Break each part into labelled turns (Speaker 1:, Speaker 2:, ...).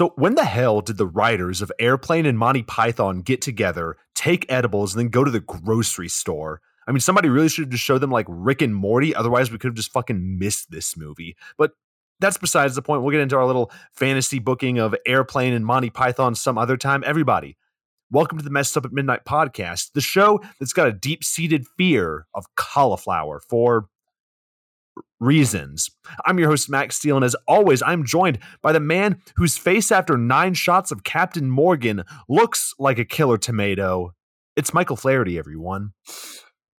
Speaker 1: So, when the hell did the writers of Airplane and Monty Python get together, take edibles, and then go to the grocery store? I mean, somebody really should have just showed them like Rick and Morty. Otherwise, we could have just fucking missed this movie. But that's besides the point. We'll get into our little fantasy booking of Airplane and Monty Python some other time. Everybody, welcome to the Messed Up at Midnight podcast, the show that's got a deep seated fear of cauliflower for reasons. I'm your host, Max Steele, and as always, I'm joined by the man whose face after nine shots of Captain Morgan looks like a killer tomato. It's Michael Flaherty, everyone.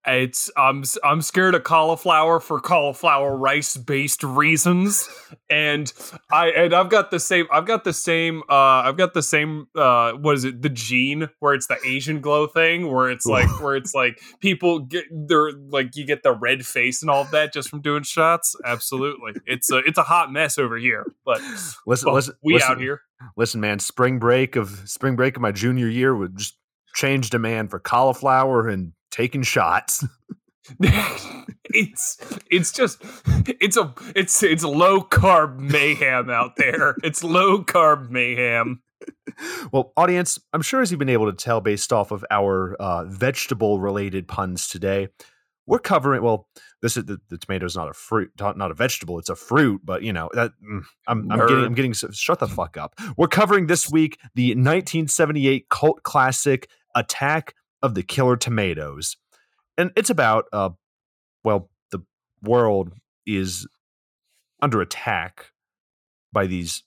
Speaker 2: It's I'm I'm scared of cauliflower for cauliflower rice based reasons, and I and I've got the same I've got the same uh I've got the same uh what is it the gene where it's the Asian glow thing where it's like where it's like people get they're like you get the red face and all of that just from doing shots. Absolutely, it's a it's a hot mess over here, but
Speaker 1: listen, listen,
Speaker 2: we
Speaker 1: listen,
Speaker 2: out here.
Speaker 1: Listen, man, spring break of spring break of my junior year would just change demand for cauliflower and taking shots.
Speaker 2: it's it's just it's a it's it's low carb mayhem out there. It's low carb mayhem.
Speaker 1: Well, audience, I'm sure as you've been able to tell based off of our uh, vegetable related puns today, we're covering. Well, this is the, the tomato is not a fruit, not a vegetable. It's a fruit, but you know that mm, I'm, I'm getting I'm getting shut the fuck up. We're covering this week the 1978 cult classic Attack of the Killer Tomatoes, and it's about uh, well, the world is under attack by these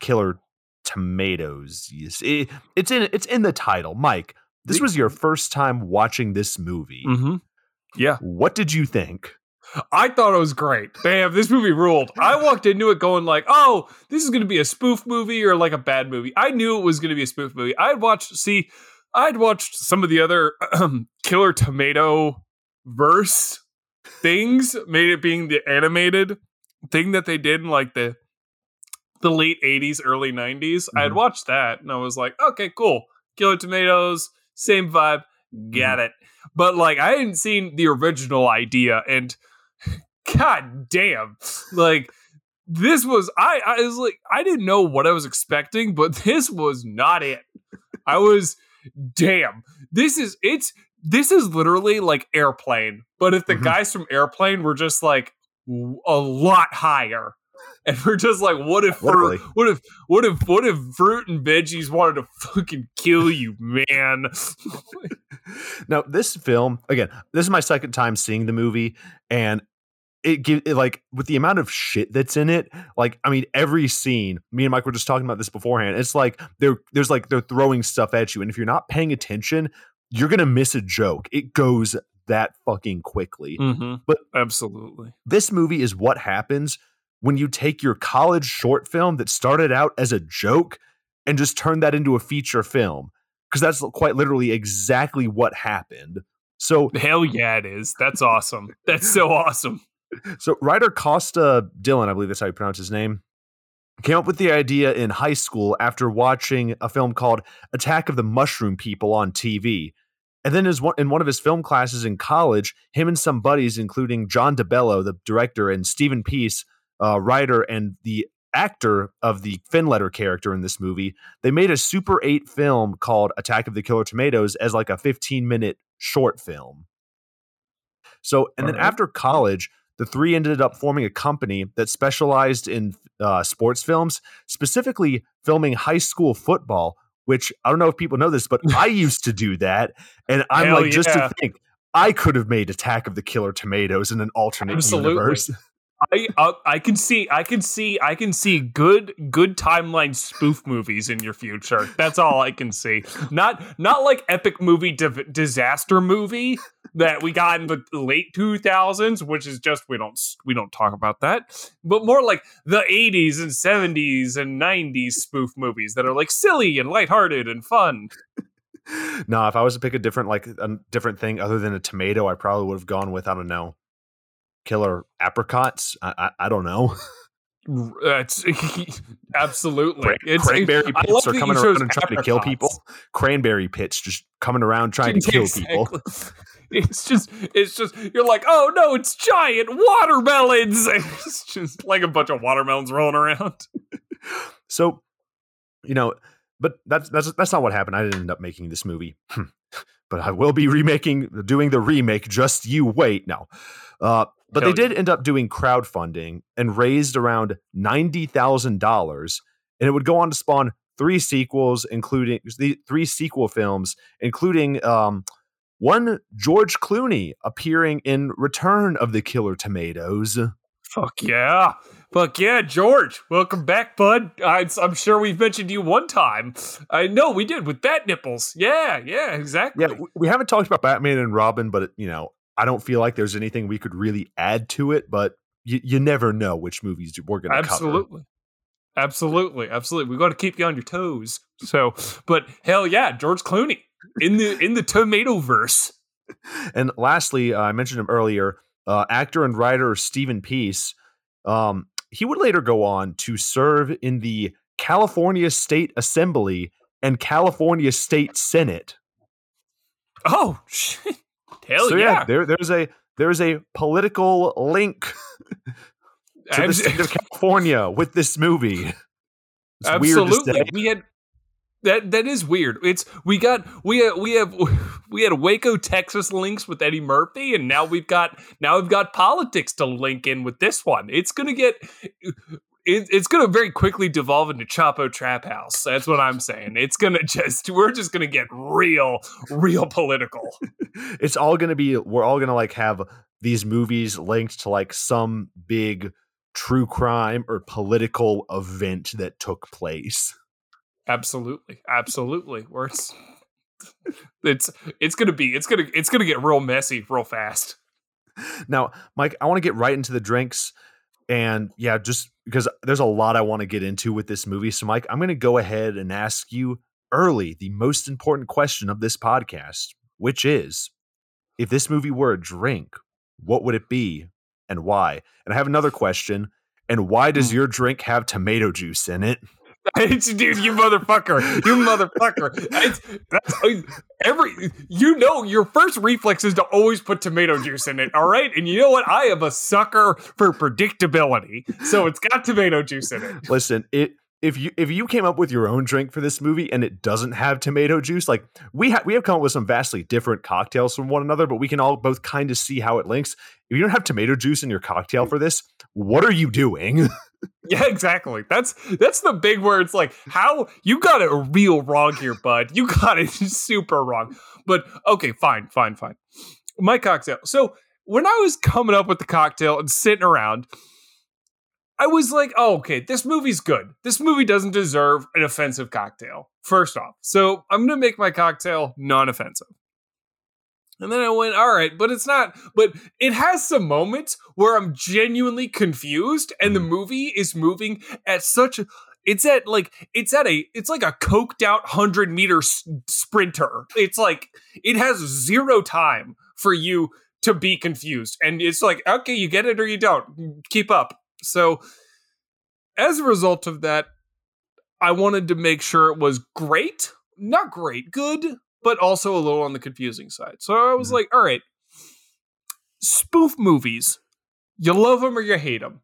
Speaker 1: killer tomatoes. It, it's in it's in the title, Mike. This was your first time watching this movie.
Speaker 2: Mm-hmm. Yeah.
Speaker 1: What did you think?
Speaker 2: I thought it was great. Damn, this movie ruled. I walked into it going like, "Oh, this is going to be a spoof movie or like a bad movie." I knew it was going to be a spoof movie. I'd watched see I'd watched some of the other Killer Tomato verse things, made it being the animated thing that they did in like the the late 80s, early 90s. Mm-hmm. I had watched that and I was like, okay, cool. Killer Tomatoes, same vibe, got mm-hmm. it. But like I hadn't seen the original idea and god damn, like this was I I was like I didn't know what I was expecting, but this was not it. I was damn, this is it's this is literally like airplane. But if the mm-hmm. guys from airplane were just like a lot higher. And we're just like, what if, fruit, what if, what if, what if fruit and veggies wanted to fucking kill you, man?
Speaker 1: now, this film, again, this is my second time seeing the movie, and it gives like with the amount of shit that's in it like i mean every scene me and mike were just talking about this beforehand it's like they're there's like they're throwing stuff at you and if you're not paying attention you're gonna miss a joke. It goes that fucking quickly.
Speaker 2: Mm-hmm.
Speaker 1: but
Speaker 2: absolutely.
Speaker 1: this movie is what happens when you take your college short film that started out as a joke and just turn that into a feature film because that's quite literally exactly what happened. So
Speaker 2: hell yeah it is. That's awesome. That's so awesome
Speaker 1: so writer Costa Dillon, I believe that's how you pronounce his name, came up with the idea in high school after watching a film called Attack of the Mushroom People on TV. And then in one of his film classes in college, him and some buddies, including John DeBello, the director, and Stephen Peace, uh, writer and the actor of the Finletter character in this movie, they made a Super 8 film called Attack of the Killer Tomatoes as like a 15 minute short film. So, and All then right. after college, the three ended up forming a company that specialized in uh, sports films, specifically filming high school football. Which I don't know if people know this, but I used to do that, and I'm Hell like, just to think, I could have made Attack of the Killer Tomatoes in an alternate Absolutely. universe.
Speaker 2: I uh, I can see I can see I can see good good timeline spoof movies in your future. That's all I can see. Not not like epic movie di- disaster movie that we got in the late 2000s, which is just we don't we don't talk about that, but more like the 80s and 70s and 90s spoof movies that are like silly and lighthearted and fun.
Speaker 1: no, if I was to pick a different like a different thing other than a tomato, I probably would have gone with I don't know killer apricots. I, I, I don't know.
Speaker 2: Uh, it's absolutely. Cran-
Speaker 1: it's, cranberry pits are coming around and trying to kill people. Cranberry pits just coming around trying to kill people.
Speaker 2: It's just, it's just, you're like, oh no, it's giant watermelons. It's just like a bunch of watermelons rolling around.
Speaker 1: So you know, but that's that's that's not what happened. I didn't end up making this movie, but I will be remaking, doing the remake. Just you wait. No, uh, but
Speaker 2: Hell
Speaker 1: they did end up doing crowdfunding and raised around ninety thousand dollars, and it would go on to spawn three sequels, including the three sequel films, including um, one George Clooney appearing in Return of the Killer Tomatoes.
Speaker 2: Fuck yeah. Fuck yeah, George. Welcome back, bud. I, I'm sure we've mentioned you one time. I know we did with Bat Nipples. Yeah, yeah, exactly.
Speaker 1: Yeah, we haven't talked about Batman and Robin, but you know, I don't feel like there's anything we could really add to it. But you, you never know which movies we're going to cover.
Speaker 2: absolutely. Absolutely. Absolutely. We've got to keep you on your toes. So, but hell yeah, George Clooney in the in the tomato verse.
Speaker 1: And lastly, uh, I mentioned him earlier. Uh, actor and writer Stephen Peace. Um, he would later go on to serve in the California State Assembly and California State Senate.
Speaker 2: Oh shit. Hell
Speaker 1: so
Speaker 2: yeah.
Speaker 1: yeah, there there's a there's a political link to the state of California with this movie. It's
Speaker 2: Absolutely. We had that that is weird. It's we got we have, we have we had Waco, Texas links with Eddie Murphy, and now we've got now we've got politics to link in with this one. It's gonna get it, it's gonna very quickly devolve into Chapo Trap House. That's what I'm saying. It's gonna just we're just gonna get real, real political.
Speaker 1: it's all gonna be we're all gonna like have these movies linked to like some big true crime or political event that took place.
Speaker 2: Absolutely, absolutely. Where it's it's it's gonna be it's gonna it's gonna get real messy real fast.
Speaker 1: Now, Mike, I want to get right into the drinks. And yeah, just because there's a lot I want to get into with this movie. So, Mike, I'm going to go ahead and ask you early the most important question of this podcast, which is if this movie were a drink, what would it be and why? And I have another question. And why does
Speaker 2: Hmm.
Speaker 1: your drink have tomato juice in it?
Speaker 2: Dude, you motherfucker, you motherfucker. It's, that's every you know your first reflex is to always put tomato juice in it. All right, and you know what? I am a sucker for predictability, so it's got tomato juice in it.
Speaker 1: Listen, it if you if you came up with your own drink for this movie and it doesn't have tomato juice, like we have we have come up with some vastly different cocktails from one another, but we can all both kind of see how it links. If you don't have tomato juice in your cocktail for this, what are you doing?
Speaker 2: Yeah, exactly. That's that's the big word. It's like how you got it real wrong here, bud. You got it super wrong. But okay, fine, fine, fine. My cocktail. So when I was coming up with the cocktail and sitting around, I was like, oh, okay, this movie's good. This movie doesn't deserve an offensive cocktail, first off. So I'm going to make my cocktail non offensive. And then I went, all right, but it's not, but it has some moments where I'm genuinely confused and the mm. movie is moving at such a, it's at like, it's at a, it's like a coked out 100 meter s- sprinter. It's like, it has zero time for you to be confused. And it's like, okay, you get it or you don't. Keep up. So as a result of that, I wanted to make sure it was great, not great, good, but also a little on the confusing side. So I was
Speaker 1: Mhm.
Speaker 2: like, all right, spoof movies, you love them or you hate them.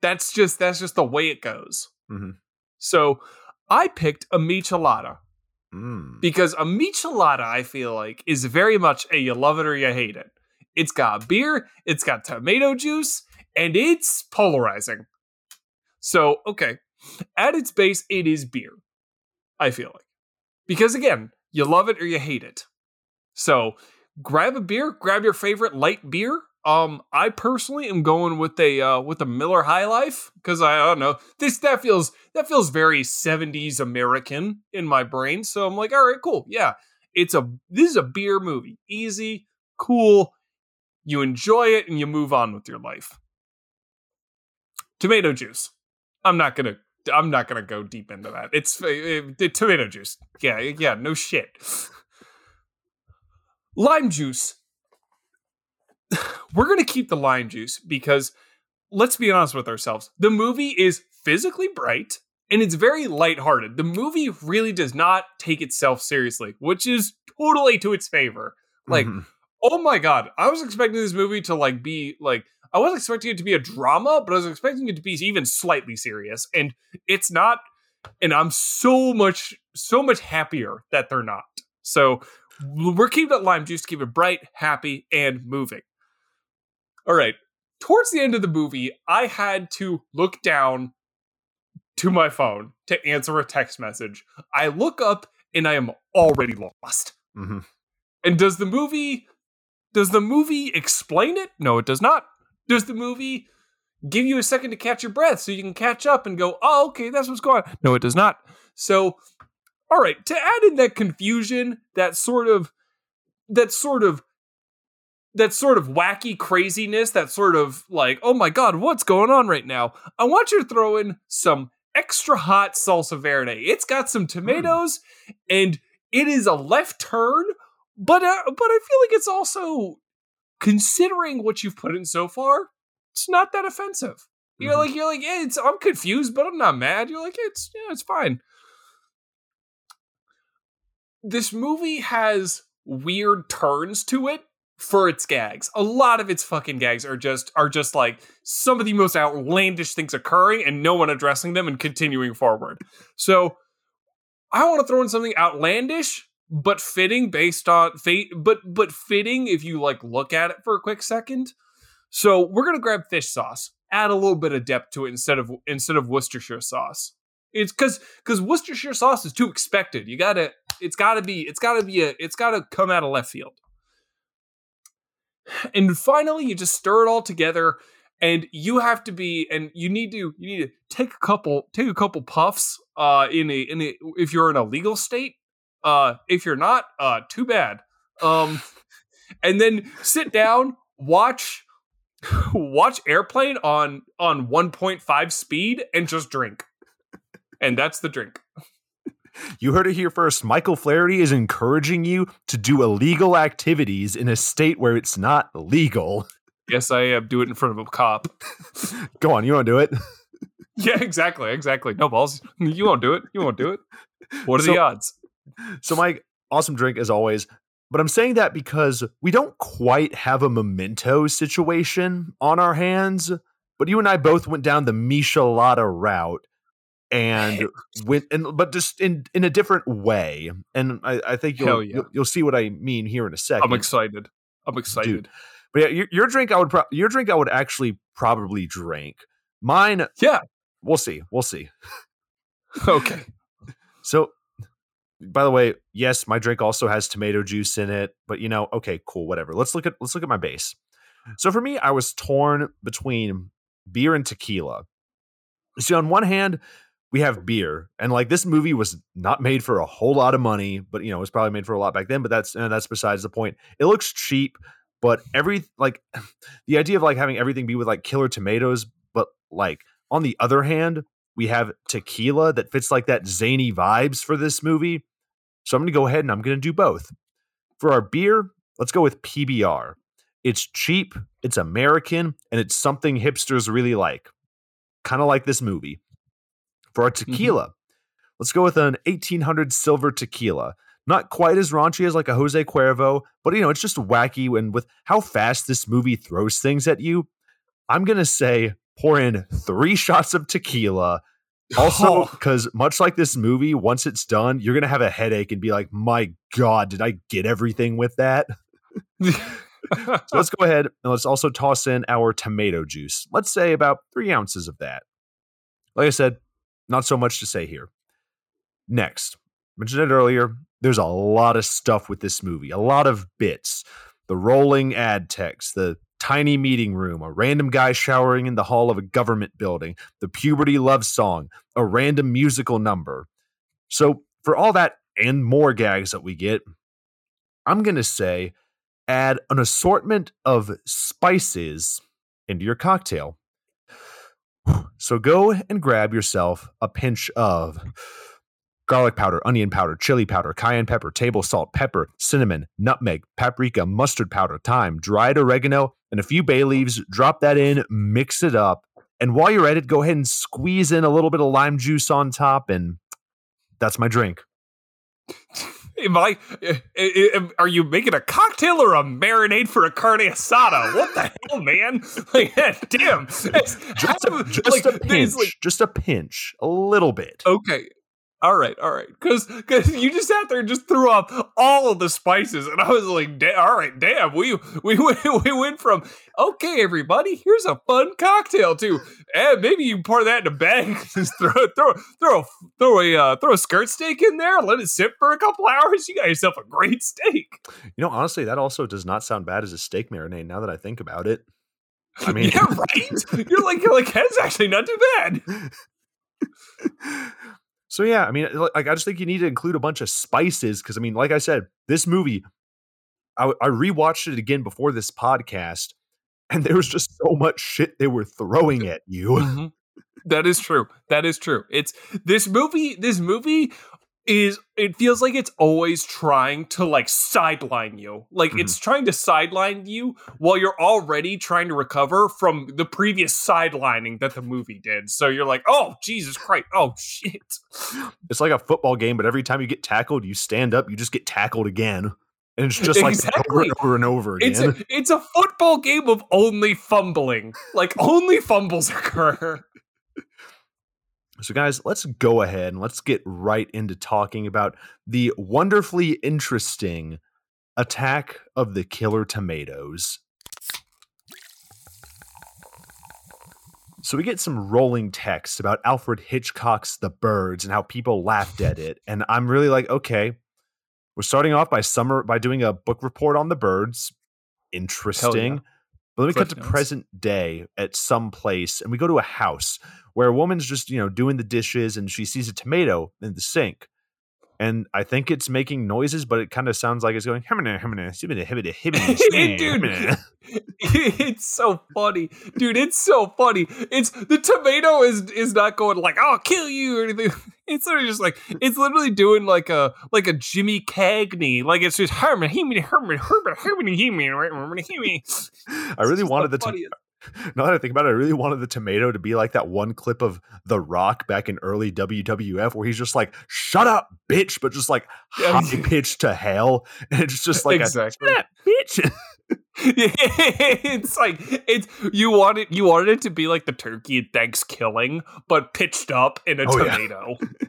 Speaker 2: That's just that's just the way it goes.
Speaker 1: Mhm.
Speaker 2: So I picked a michelada
Speaker 1: Mm.
Speaker 2: because a michelada I feel like is very much a you love it or you hate it. It's got beer, it's got tomato juice, and it's polarizing. So, okay, at its base, it is beer. I feel like because again, you love it or you hate it. So, grab a beer, grab your favorite light beer. Um, I personally am going with a uh, with a Miller High Life because I, I don't know this that feels that feels very 70s American in my brain. So I'm like, all right, cool, yeah. It's a this is a beer movie, easy, cool. You enjoy it and you move on with your life. Tomato juice. I'm not gonna. I'm not gonna go deep into that. It's uh, uh, tomato juice. Yeah, yeah. No shit. Lime juice. We're gonna keep the lime juice because let's be honest with ourselves. The movie is physically bright and it's very lighthearted. The movie really does not take itself seriously, which is totally to its favor. Like,
Speaker 1: Mhm.
Speaker 2: oh my god, I was expecting this movie to like be like I wasn't expecting it to be a drama, but I was expecting it to be even slightly serious, and it's not. and I'm so much so much happier that they're not. So we're keeping that lime juice to keep it bright, happy, and moving. All right. Towards the end of the movie, I had to look down to my phone to answer a text message. I look up and I am already lost.
Speaker 1: Mm-hmm.
Speaker 2: And does the movie does the movie explain it? No, it does not. Does the movie give you a second to catch your breath so you can catch up and go, "Oh, okay, that's what's going on." No, it does not. So, all right, to add in that confusion, that sort of that sort of that sort of wacky craziness, that sort of like, "Oh my god, what's going on right now?" I want you to throw in some extra hot salsa verde. It's got some tomatoes mm. and it is a left turn, but uh, but I feel like it's also considering what you've put in so far, it's not that offensive. You're mm-hmm. like you're like yeah, it's I'm confused, but I'm not mad. You're like it's yeah, it's fine. This movie has weird turns to it for its gags. A lot of its fucking gags are just are just like some of the most outlandish things occurring and no one addressing them and continuing forward. So I want to throw in something outlandish but fitting based on fate but but fitting if you like look at it for a quick second. So we're gonna grab fish sauce, add a little bit of depth to it instead of instead of Worcestershire sauce. It's because because Worcestershire sauce is too expected. You gotta it's gotta be it's gotta be a it's gotta come out of left field. And finally, you just stir it all together, and you have to be, and you need to, you need to take a couple, take a couple puffs. Uh, in a, in a, if you're in a legal state, uh, if you're not, uh, too bad. Um, and then sit down, watch, watch airplane on on 1.5 speed, and just drink. And that's the drink.
Speaker 1: You heard it here first. Michael Flaherty is encouraging you to do illegal activities in a state where it's not legal.
Speaker 2: Yes, I am. Do it in front of a cop.
Speaker 1: Go on, you want to do it?
Speaker 2: yeah, exactly, exactly. No balls. You won't do it. You won't do it. What are so, the odds?
Speaker 1: So, Mike, awesome drink as always. But I'm saying that because we don't quite have a memento situation on our hands. But you and I both went down the Michelada route and with and but just in in a different way. And I, I think you'll, yeah. you'll, you'll see what I mean here in a second.
Speaker 2: I'm excited. I'm excited. Dude.
Speaker 1: But yeah, your, your drink I would pro- your drink I would actually probably drink. Mine,
Speaker 2: yeah,
Speaker 1: we'll see. We'll see.
Speaker 2: okay.
Speaker 1: So, by the way, yes, my drink also has tomato juice in it. But you know, okay, cool, whatever. Let's look at let's look at my base. So for me, I was torn between beer and tequila. See, on one hand, we have beer and like this movie was not made for a whole lot of money but you know it was probably made for a lot back then but that's that's besides the point it looks cheap but every like the idea of like having everything be with like killer tomatoes but like on the other hand we have tequila that fits like that zany vibes for this movie so i'm gonna go ahead and i'm gonna do both for our beer let's go with pbr it's cheap it's american and it's something hipsters really like kind of like this movie for our mm-hmm. tequila, mm-hmm. let's go with an 1800 silver tequila. Not quite as raunchy as like a Jose Cuervo, but you know, it's just wacky. And with how fast this movie throws things at you, I'm going to say pour in three shots of tequila. Also, because oh. much like this movie, once it's done, you're going to have a headache and be like, my God, did I get everything with that? so let's go ahead and let's also toss in our tomato juice. Let's say about three ounces of that. Like I said, not so much to say here. Next, mentioned it earlier, there's a lot of stuff with this movie, a lot of bits. The rolling ad text, the tiny meeting room, a random guy showering in the hall of a government building, the puberty love song, a random musical number. So, for all that and more gags that we get, I'm going to say add an assortment of spices into your cocktail. So go and grab yourself a pinch of garlic powder, onion powder, chili powder, cayenne pepper, table salt, pepper, cinnamon, nutmeg, paprika, mustard powder, thyme, dried oregano, and a few bay leaves. Drop that in, mix it up. And while you're at it, go ahead and squeeze in a little bit of lime juice on top, and that's my drink.
Speaker 2: Am I? Eh, eh, eh, are you making a cocktail or a marinade for a carne asada? What the hell, man? Like, damn,
Speaker 1: just, a, just like, a pinch, like, just a pinch, a little bit.
Speaker 2: Okay, all right, all right, because because you just sat there and just threw up all of the spices, and I was like, all right, damn, we we went we went from okay, everybody, here's a fun cocktail to, and maybe you pour that in a bag, just throw throw throw a, throw a uh, throw a skirt steak in there, let it sit for a couple hours, you got yourself a great steak.
Speaker 1: You know, honestly, that also does not sound bad as a steak marinade. Now that I think about it, I mean,
Speaker 2: yeah, right. You're like you're like that's actually not too bad.
Speaker 1: So yeah, I mean, like I just think you need to include a bunch of spices because I mean, like I said, this movie, I, I rewatched it again before this podcast, and there was just so much shit they were throwing at you.
Speaker 2: Mm-hmm. That is true. That is true. It's this movie. This movie is it feels like it's always trying to like sideline you like mm-hmm. it's trying to sideline you while you're already trying to recover from the previous sidelining that the movie did so you're like oh jesus christ oh shit
Speaker 1: it's like a football game but every time you get tackled you stand up you just get tackled again and it's just like over and over and over again.
Speaker 2: It's a, it's a football game of only fumbling. Like only fumbles occur.
Speaker 1: So, guys, let's go ahead and let's get right into talking about the wonderfully interesting attack of the killer tomatoes. So, we get some rolling text about Alfred Hitchcock's The Birds and how people laughed at it. And I'm really like, okay, we're starting off by summer by doing a book report on the birds. Interesting. Yeah. But let me cut to present day at some place, and we go to a house where a woman's just you know doing the dishes, and she sees a tomato in the sink, and I think it's making noises, but it kind of sounds like it's going himina himina himina himina
Speaker 2: himina. Dude, it's so funny, dude. It's so funny. It's the tomato is is not going like I'll kill you or anything. It's literally just like it's literally doing like a like a Jimmy Cagney, like it's just Herman Herman Herman Herman Herman Herman Herman.
Speaker 1: I really wanted the to- now that I think about it, I really wanted the tomato to be like that one clip of The Rock back in early WWF where he's just like, shut up, bitch, but just like high pitched to hell. And it's just like,
Speaker 2: exactly.
Speaker 1: a, shut up, bitch.
Speaker 2: it's like it's you wanted you wanted it to be like the turkey at Thanksgiving, but pitched up in a oh, tomato.
Speaker 1: Yeah.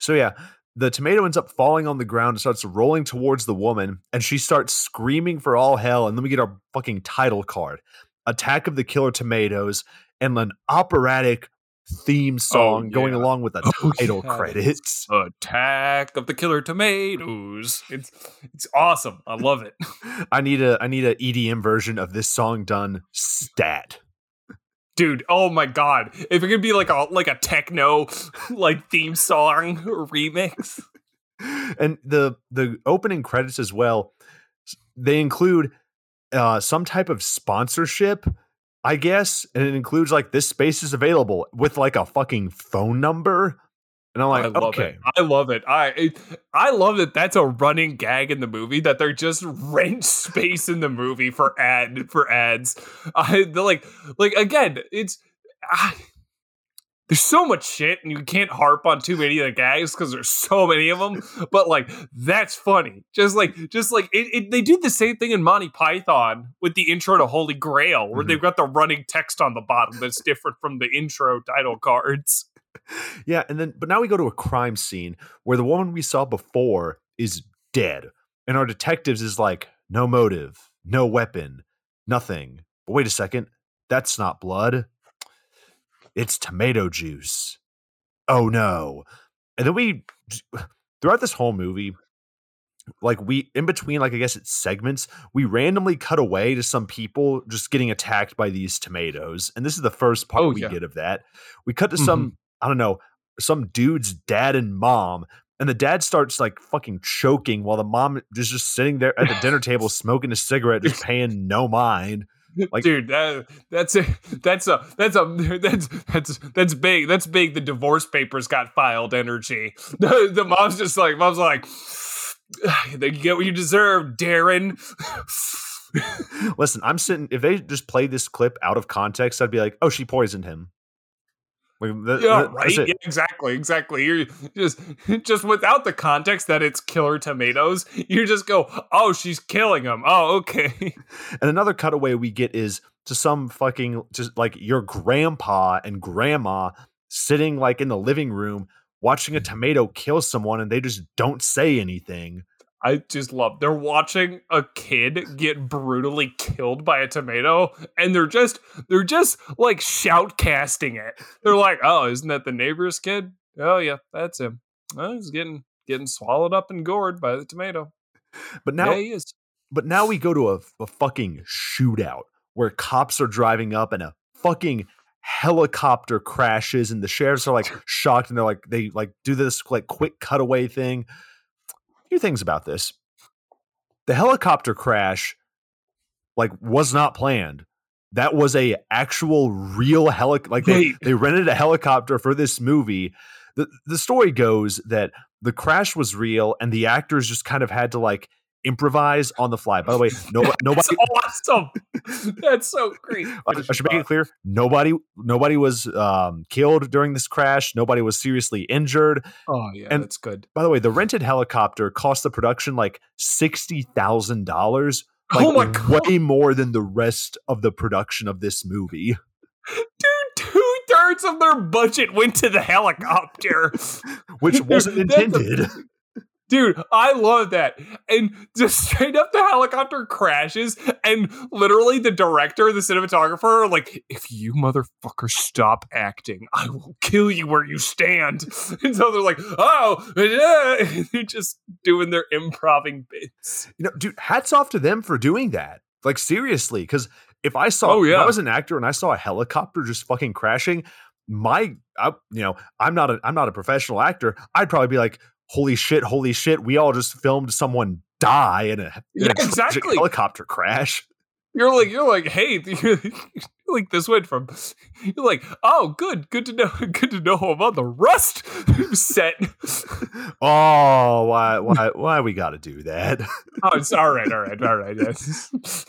Speaker 1: so yeah, the tomato ends up falling on the ground and starts rolling towards the woman, and she starts screaming for all hell. And then we get our fucking title card. Attack of the Killer Tomatoes, and an operatic theme oh, song oh, yeah. going along with the oh, title yeah. credits.
Speaker 2: Attack of the Killer Tomatoes. It's it's awesome. I love it.
Speaker 1: I need a I need a EDM version of this song done stat.
Speaker 2: Dude, oh my god. If it could be like a like a techno like theme song remix.
Speaker 1: And the the opening credits as well, they include uh, some type of sponsorship, I guess, and it includes like this space is available with like a fucking phone number. And I'm like,
Speaker 2: I love
Speaker 1: okay,
Speaker 2: it. I love it. I I love that. That's a running gag in the movie that they're just rent space in the movie for ad for ads. I like like again, it's. I, there's so much shit and you can't harp on too many of the gags because there's so many of them but like that's funny just like just like it, it, they do the same thing in monty python with the intro to holy grail where mm-hmm. they've got the running text on the bottom that's different from the intro title cards
Speaker 1: yeah and then but now we go to a crime scene where the woman we saw before is dead and our detectives is like no motive no weapon nothing but wait a second that's not blood it's tomato juice. Oh no. And then we throughout this whole movie, like we in between, like I guess it's segments, we randomly cut away to some people just getting attacked by these tomatoes. And this is the first part oh, we yeah. get of that. We cut to mm-hmm. some, I don't know, some dude's dad and mom. And the dad starts like fucking choking while the mom is just sitting there at the dinner table smoking a cigarette, just paying no mind.
Speaker 2: Like, dude, that, that's a that's a that's a that's that's that's big. That's big. The divorce papers got filed. Energy. The, the mom's just like mom's like, they get what you deserve, Darren.
Speaker 1: Listen, I'm sitting. If they just play this clip out of context, I'd be like, "Oh, she poisoned him."
Speaker 2: Like, yeah, right. Yeah, exactly, exactly. You're just just without the context that it's killer tomatoes. You just go, "Oh, she's killing them." Oh, okay.
Speaker 1: And another cutaway we get is to some fucking just like your grandpa and grandma sitting like in the living room watching a mm. tomato kill someone and they just don't say anything.
Speaker 2: I just love they're watching a kid get brutally killed by a tomato and they're just they're just like shoutcasting it. They're like, "Oh, isn't that the neighbor's kid? Oh yeah, that's him. Oh, he's getting getting swallowed up and gored by the tomato."
Speaker 1: But now
Speaker 2: yeah, he is.
Speaker 1: But now we go to a, a fucking shootout where cops are driving up and a fucking helicopter crashes and the sheriffs are like shocked and they're like they like do this like quick cutaway thing few things about this. The helicopter crash like was not planned. That was a actual real helic like they, they rented a helicopter for this movie. The the story goes that the crash was real and the actors just kind of had to like improvise on the fly. By the way, no, nobody.
Speaker 2: That's awesome. That's so great.
Speaker 1: I, I should make it clear: nobody, nobody was um, killed during this crash. Nobody was seriously injured.
Speaker 2: Oh yeah, and that's good.
Speaker 1: By the way, the rented helicopter cost the production like sixty thousand dollars.
Speaker 2: Oh like, oh my god!
Speaker 1: Way more than the rest of the production of this movie.
Speaker 2: Dude, two thirds of their budget went to the helicopter,
Speaker 1: which wasn't intended.
Speaker 2: Dude, I love that. And just straight up the helicopter crashes, and literally the director, the cinematographer, like, if you motherfuckers stop acting, I will kill you where you stand. And so they're like, oh, yeah. they're just doing their improving bits.
Speaker 1: You know, dude, hats off to them for doing that. Like, seriously, because if I saw, oh, yeah. I was an actor and I saw a helicopter just fucking crashing, my, I, you know, I'm not a, I'm not a professional actor. I'd probably be like, holy shit, holy shit, we all just filmed someone die in a, in
Speaker 2: yeah, a exactly.
Speaker 1: helicopter crash.
Speaker 2: You're like, you're like, hey, you're like this went from, you're like, oh, good, good to know, good to know I'm the Rust set.
Speaker 1: oh, why, why, why we got to do that?
Speaker 2: oh, it's all right, all right, all right. Yes.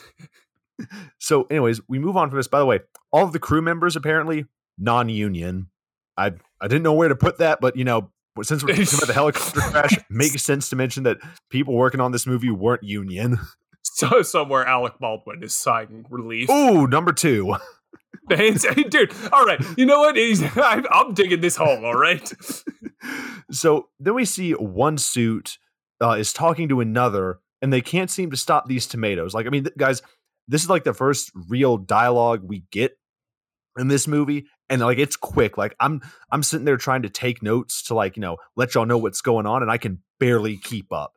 Speaker 1: so, anyways, we move on from this. By the way, all of the crew members apparently non-union. I I didn't know where to put that, but you know, since we're talking about the helicopter crash, makes sense to mention that people working on this movie weren't union.
Speaker 2: So somewhere Alec Baldwin is signing release.
Speaker 1: Ooh, number two.
Speaker 2: Dude, all right. You know what? I'm, I'm digging this hole. All right.
Speaker 1: so then we see one suit uh, is talking to another, and they can't seem to stop these tomatoes. Like, I mean, guys, this is like the first real dialogue we get in this movie and like it's quick like i'm i'm sitting there trying to take notes to like you know let y'all know what's going on and i can barely keep up.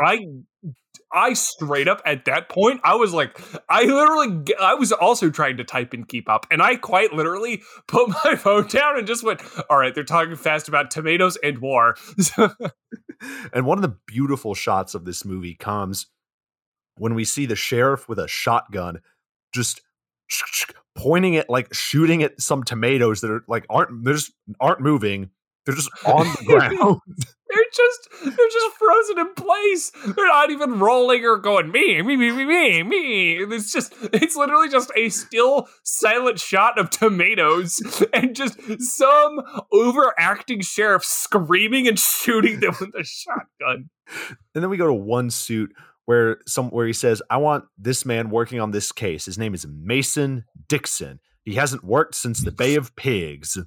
Speaker 2: I i straight up at that point i was like i literally i was also trying to type and keep up and i quite literally put my phone down and just went all right they're talking fast about tomatoes and war.
Speaker 1: And one of the beautiful shots of this movie comes when we see the sheriff with a shotgun just pointing at like shooting at some tomatoes that are like aren't they just aren't moving. They're just on the ground.
Speaker 2: they're just they're just frozen in place. They're not even rolling or going me me me me me me. It's just it's literally just a still silent shot of tomatoes and just some overacting sheriff screaming and shooting them with a shotgun.
Speaker 1: And then we go to one suit where some where he says, "I want this man working on this case. His name is Mason Dixon. He hasn't worked since the Bay of Pigs."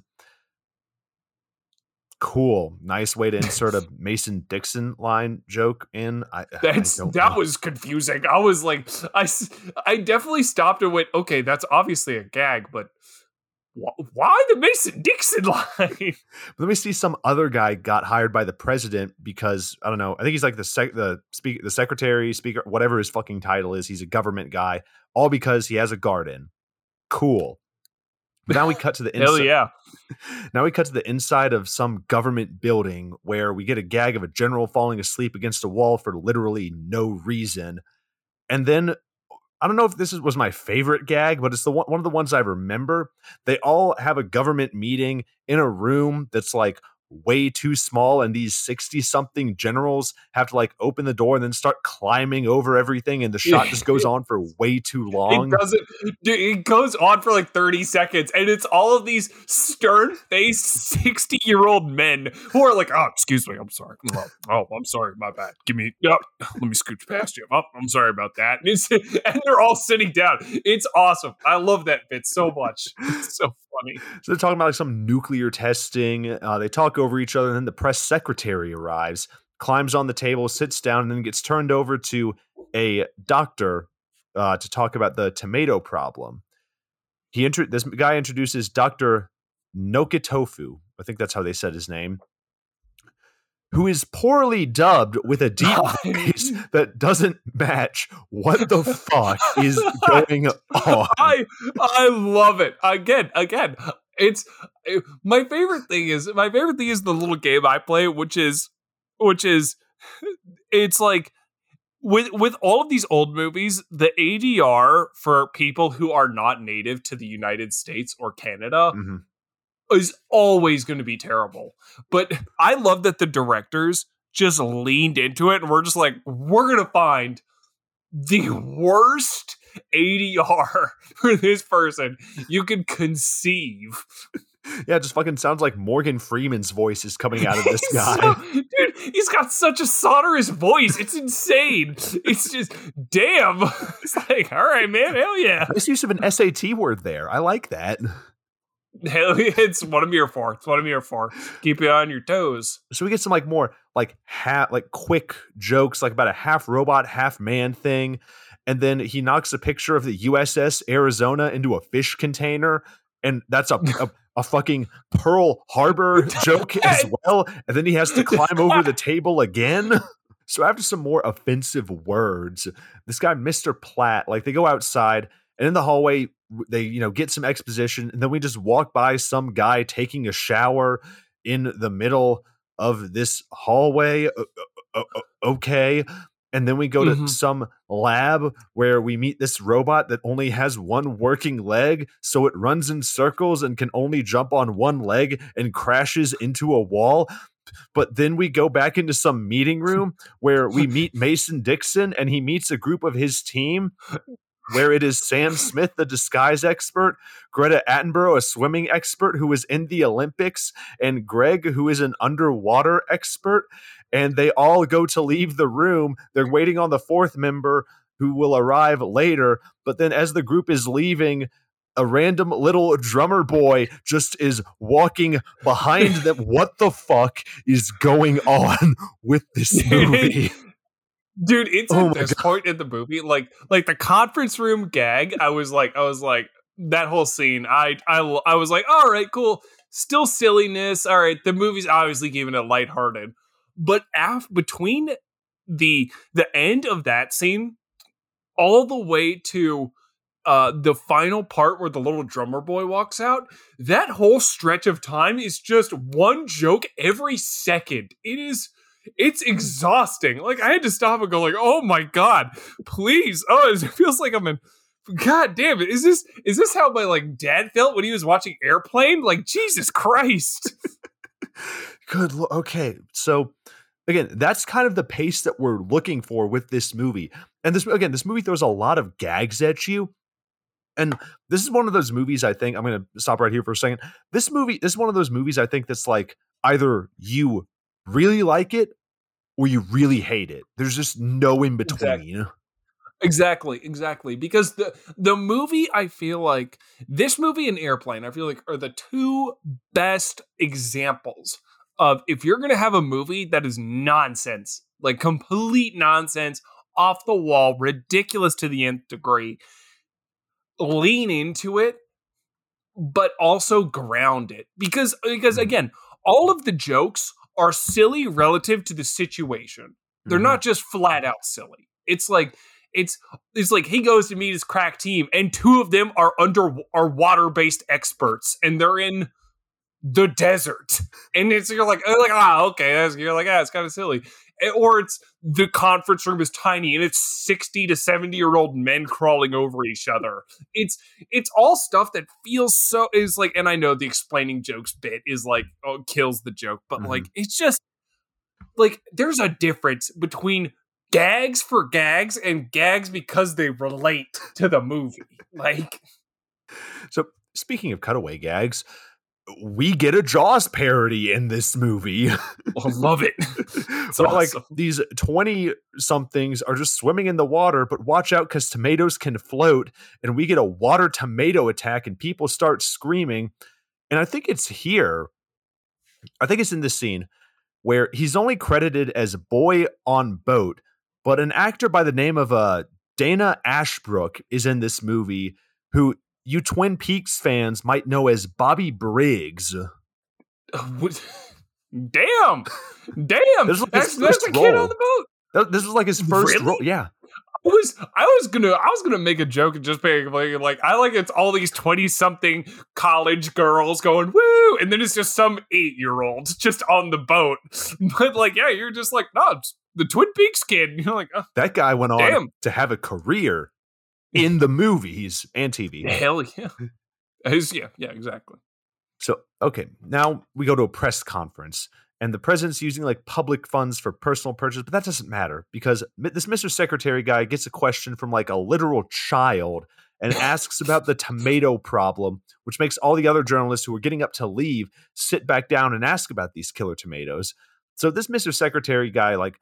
Speaker 1: Cool, nice way to insert a Mason Dixon line joke in. I,
Speaker 2: that's
Speaker 1: I
Speaker 2: that know. was confusing. I was like, I I definitely stopped and went, okay, that's obviously a gag, but why the Mason Dixon line?
Speaker 1: Let me see some other guy got hired by the president because I don't know. I think he's like the sec- the speak the secretary, speaker, whatever his fucking title is. He's a government guy, all because he has a garden. Cool. But now we cut to the inside.
Speaker 2: Hell yeah.
Speaker 1: Now we cut to the inside of some government building where we get a gag of a general falling asleep against a wall for literally no reason. And then I don't know if this is, was my favorite gag, but it's the one, one of the ones I remember. They all have a government meeting in a room that's like way too small and these 60 something generals have to like open the door and then start climbing over everything and the shot just goes on for way too long.
Speaker 2: it doesn't it goes on for like 30 seconds and it's all of these stern faced 60 year old men who are like oh excuse me i'm sorry oh, oh i'm sorry my bad. Give me oh, let me scooch past you. Oh, i'm sorry about that. And, and they're all sitting down. It's awesome. I love that bit so much. It's so funny.
Speaker 1: So they're talking about like some nuclear testing. Uh, they talk talk over each other, and then the press secretary arrives, climbs on the table, sits down, and then gets turned over to a doctor uh, to talk about the tomato problem. He inter- this guy introduces Doctor Nokitofu. I think that's how they said his name. Who is poorly dubbed with a deep voice that doesn't match what the fuck is going on.
Speaker 2: I I love it. Again, again, it's eh, my favorite thing is my favorite thing is the little game I play, which is which is it's like with with all of these old movies, the ADR for people who are not native to the United States or Canada
Speaker 1: Mhm.
Speaker 2: is always going to be terrible. But I love that the directors just leaned into it and we're just like, we're going to find the worst ADR for this person you can conceive.
Speaker 1: Yeah, it just fucking sounds like Morgan Freeman's voice is coming out of this guy.
Speaker 2: so- dude, he's got such a sonorous voice. It's insane. It's just, damn. It's like, all right, man, hell yeah.
Speaker 1: nice use of an SAT word there. I like that.
Speaker 2: Hell yeah. It's what I'm here for. It's what I'm here for. Keep you on your toes.
Speaker 1: So we get some like more like half like quick jokes, like about a half robot, half man thing. And then he knocks a picture of the USS Arizona into a fish container. And that's a, a, a fucking Pearl Harbor joke as well. And then he has to climb over the table again. So after some more offensive words, this guy, Mr. Platt, like they go outside and in the hallway, they, you know, get some exposition. And then we just walk by some guy taking a shower in the middle of this hallway. Okay. And then we go to
Speaker 2: Mhm.
Speaker 1: some lab where we meet this robot that only has one working leg. So it runs in circles and can only jump on one leg and crashes into a wall. But then we go back into some meeting room where we meet Mason Dixon and he meets a group of his team where it is Sam Smith, the disguise expert, Greta Attenborough, a swimming expert who was in the Olympics, and Greg, who is an underwater expert. And they all go to leave the room. They're waiting on the fourth member who will arrive later. But then, as the group is leaving, a random little drummer boy just is walking behind them. What the fuck is going on with this movie?
Speaker 2: Dude, it's
Speaker 1: Oh
Speaker 2: at this point in the movie, like like the conference room gag. I was like, I was like, that whole scene. I I I was like, all right, cool. Still silliness. All right, the movie's obviously giving it lighthearted, but af- between the the end of that scene, all the way to uh the final part where the little drummer boy walks out, that whole stretch of time is just one joke every second. It is it's exhausting. Like I had to stop and go like, "Oh my god, please!" Oh, it feels like I'm in. God damn it! Is this is this how my like dad felt when he was watching Airplane? Like Jesus Christ!
Speaker 1: Good. Lo- okay. So again, that's kind of the pace that we're looking for with this movie. And this again, this movie throws a lot of gags at you. And this is one of those movies I think I'm going to stop right here for a second. This movie this is one of those movies I think that's like either you really like it or you really hate it. There's just no in between.
Speaker 2: Exactly. Exactly, exactly. Because the the movie, I feel like this movie and Airplane, I feel like are the two best examples of if you're gonna have a movie that is nonsense, like complete nonsense, off the wall, ridiculous to the nth degree, lean into it, but also ground it. Because because
Speaker 1: Mhm.
Speaker 2: again, all of the jokes are silly relative to the situation. They're
Speaker 1: Mhm.
Speaker 2: not just flat out silly. It's like it's it's like he goes to meet his crack team, and two of them are under are water based experts, and they're in the desert, and it's you're like oh, like ah okay, that's, you're like ah it's kind of silly, or it's the conference room is tiny and it's sixty to seventy year old men crawling over each other. It's it's all stuff that feels so is like, and I know the explaining jokes bit is like oh kills the joke, but
Speaker 1: Mhm.
Speaker 2: like it's just like there's a difference between gags for gags and gags because they relate to the movie. Like
Speaker 1: So speaking of cutaway gags, we get a Jaws parody in this movie.
Speaker 2: I love it.
Speaker 1: Where, like these 20 somethings are just swimming in the water, but watch out because tomatoes can float, and we get a water tomato attack, and people start screaming. And I think it's here I think it's in this scene where he's only credited as boy on boat, but an actor by the name of uh, Dana Ashbrook is in this movie who you Twin Peaks fans might know as Bobby Briggs.
Speaker 2: Uh, damn, damn!
Speaker 1: This is like
Speaker 2: that's
Speaker 1: his
Speaker 2: that's
Speaker 1: first
Speaker 2: a kid
Speaker 1: role.
Speaker 2: on the boat.
Speaker 1: Th- This was like his first
Speaker 2: Really?
Speaker 1: role. Yeah.
Speaker 2: I was I was gonna I was gonna make a joke and just being like, like I like it's all these twenty something college girls going woo, and then it's just some eight year olds just on the boat. But like, yeah, you're just like, no, it's the Twin Peaks kid. You're like, oh,
Speaker 1: That guy went on
Speaker 2: Damn.
Speaker 1: to have a career in the movies and TV.
Speaker 2: hell yeah, yeah, yeah, exactly.
Speaker 1: So, okay, now we go to a press conference, and the president's using like public funds for personal purchase, but that doesn't matter because this Mr. Secretary guy gets a question from like a literal child and asks about the tomato problem, which makes all the other journalists who are getting up to leave sit back down and ask about these killer tomatoes. So, this Mr. Secretary guy, like,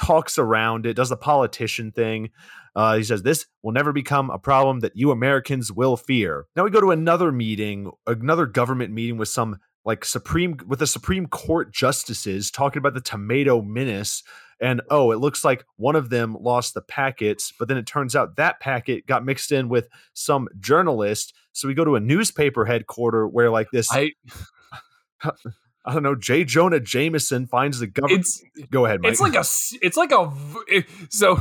Speaker 1: talks around it, does the politician thing. Uh, he says, This will never become a problem that you Americans will fear. Now we go to another meeting, another government meeting with some like Supreme, with the Supreme Court justices talking about the tomato menace. And oh, it looks like one of them lost the packets, but then it turns out that packet got mixed in with some journalist. So we go to a newspaper headquarter where like this, I,
Speaker 2: I
Speaker 1: don't know, J. Jonah Jameson finds the government.
Speaker 2: it's
Speaker 1: Go ahead, Mike.
Speaker 2: it's like a. it's like a it- so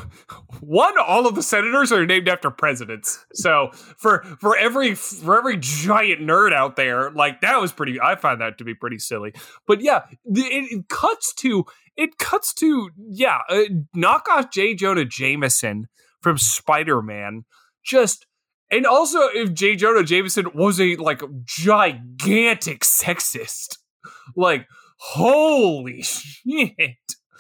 Speaker 2: one all of the senators are named after presidents so for for every for every giant nerd out there like that was pretty i find that to be pretty silly but yeah the, it, it cuts to it cuts to yeah uh, knock off j jonah jameson from spider-man just and also if j jonah jameson was a like gigantic sexist like holy shit.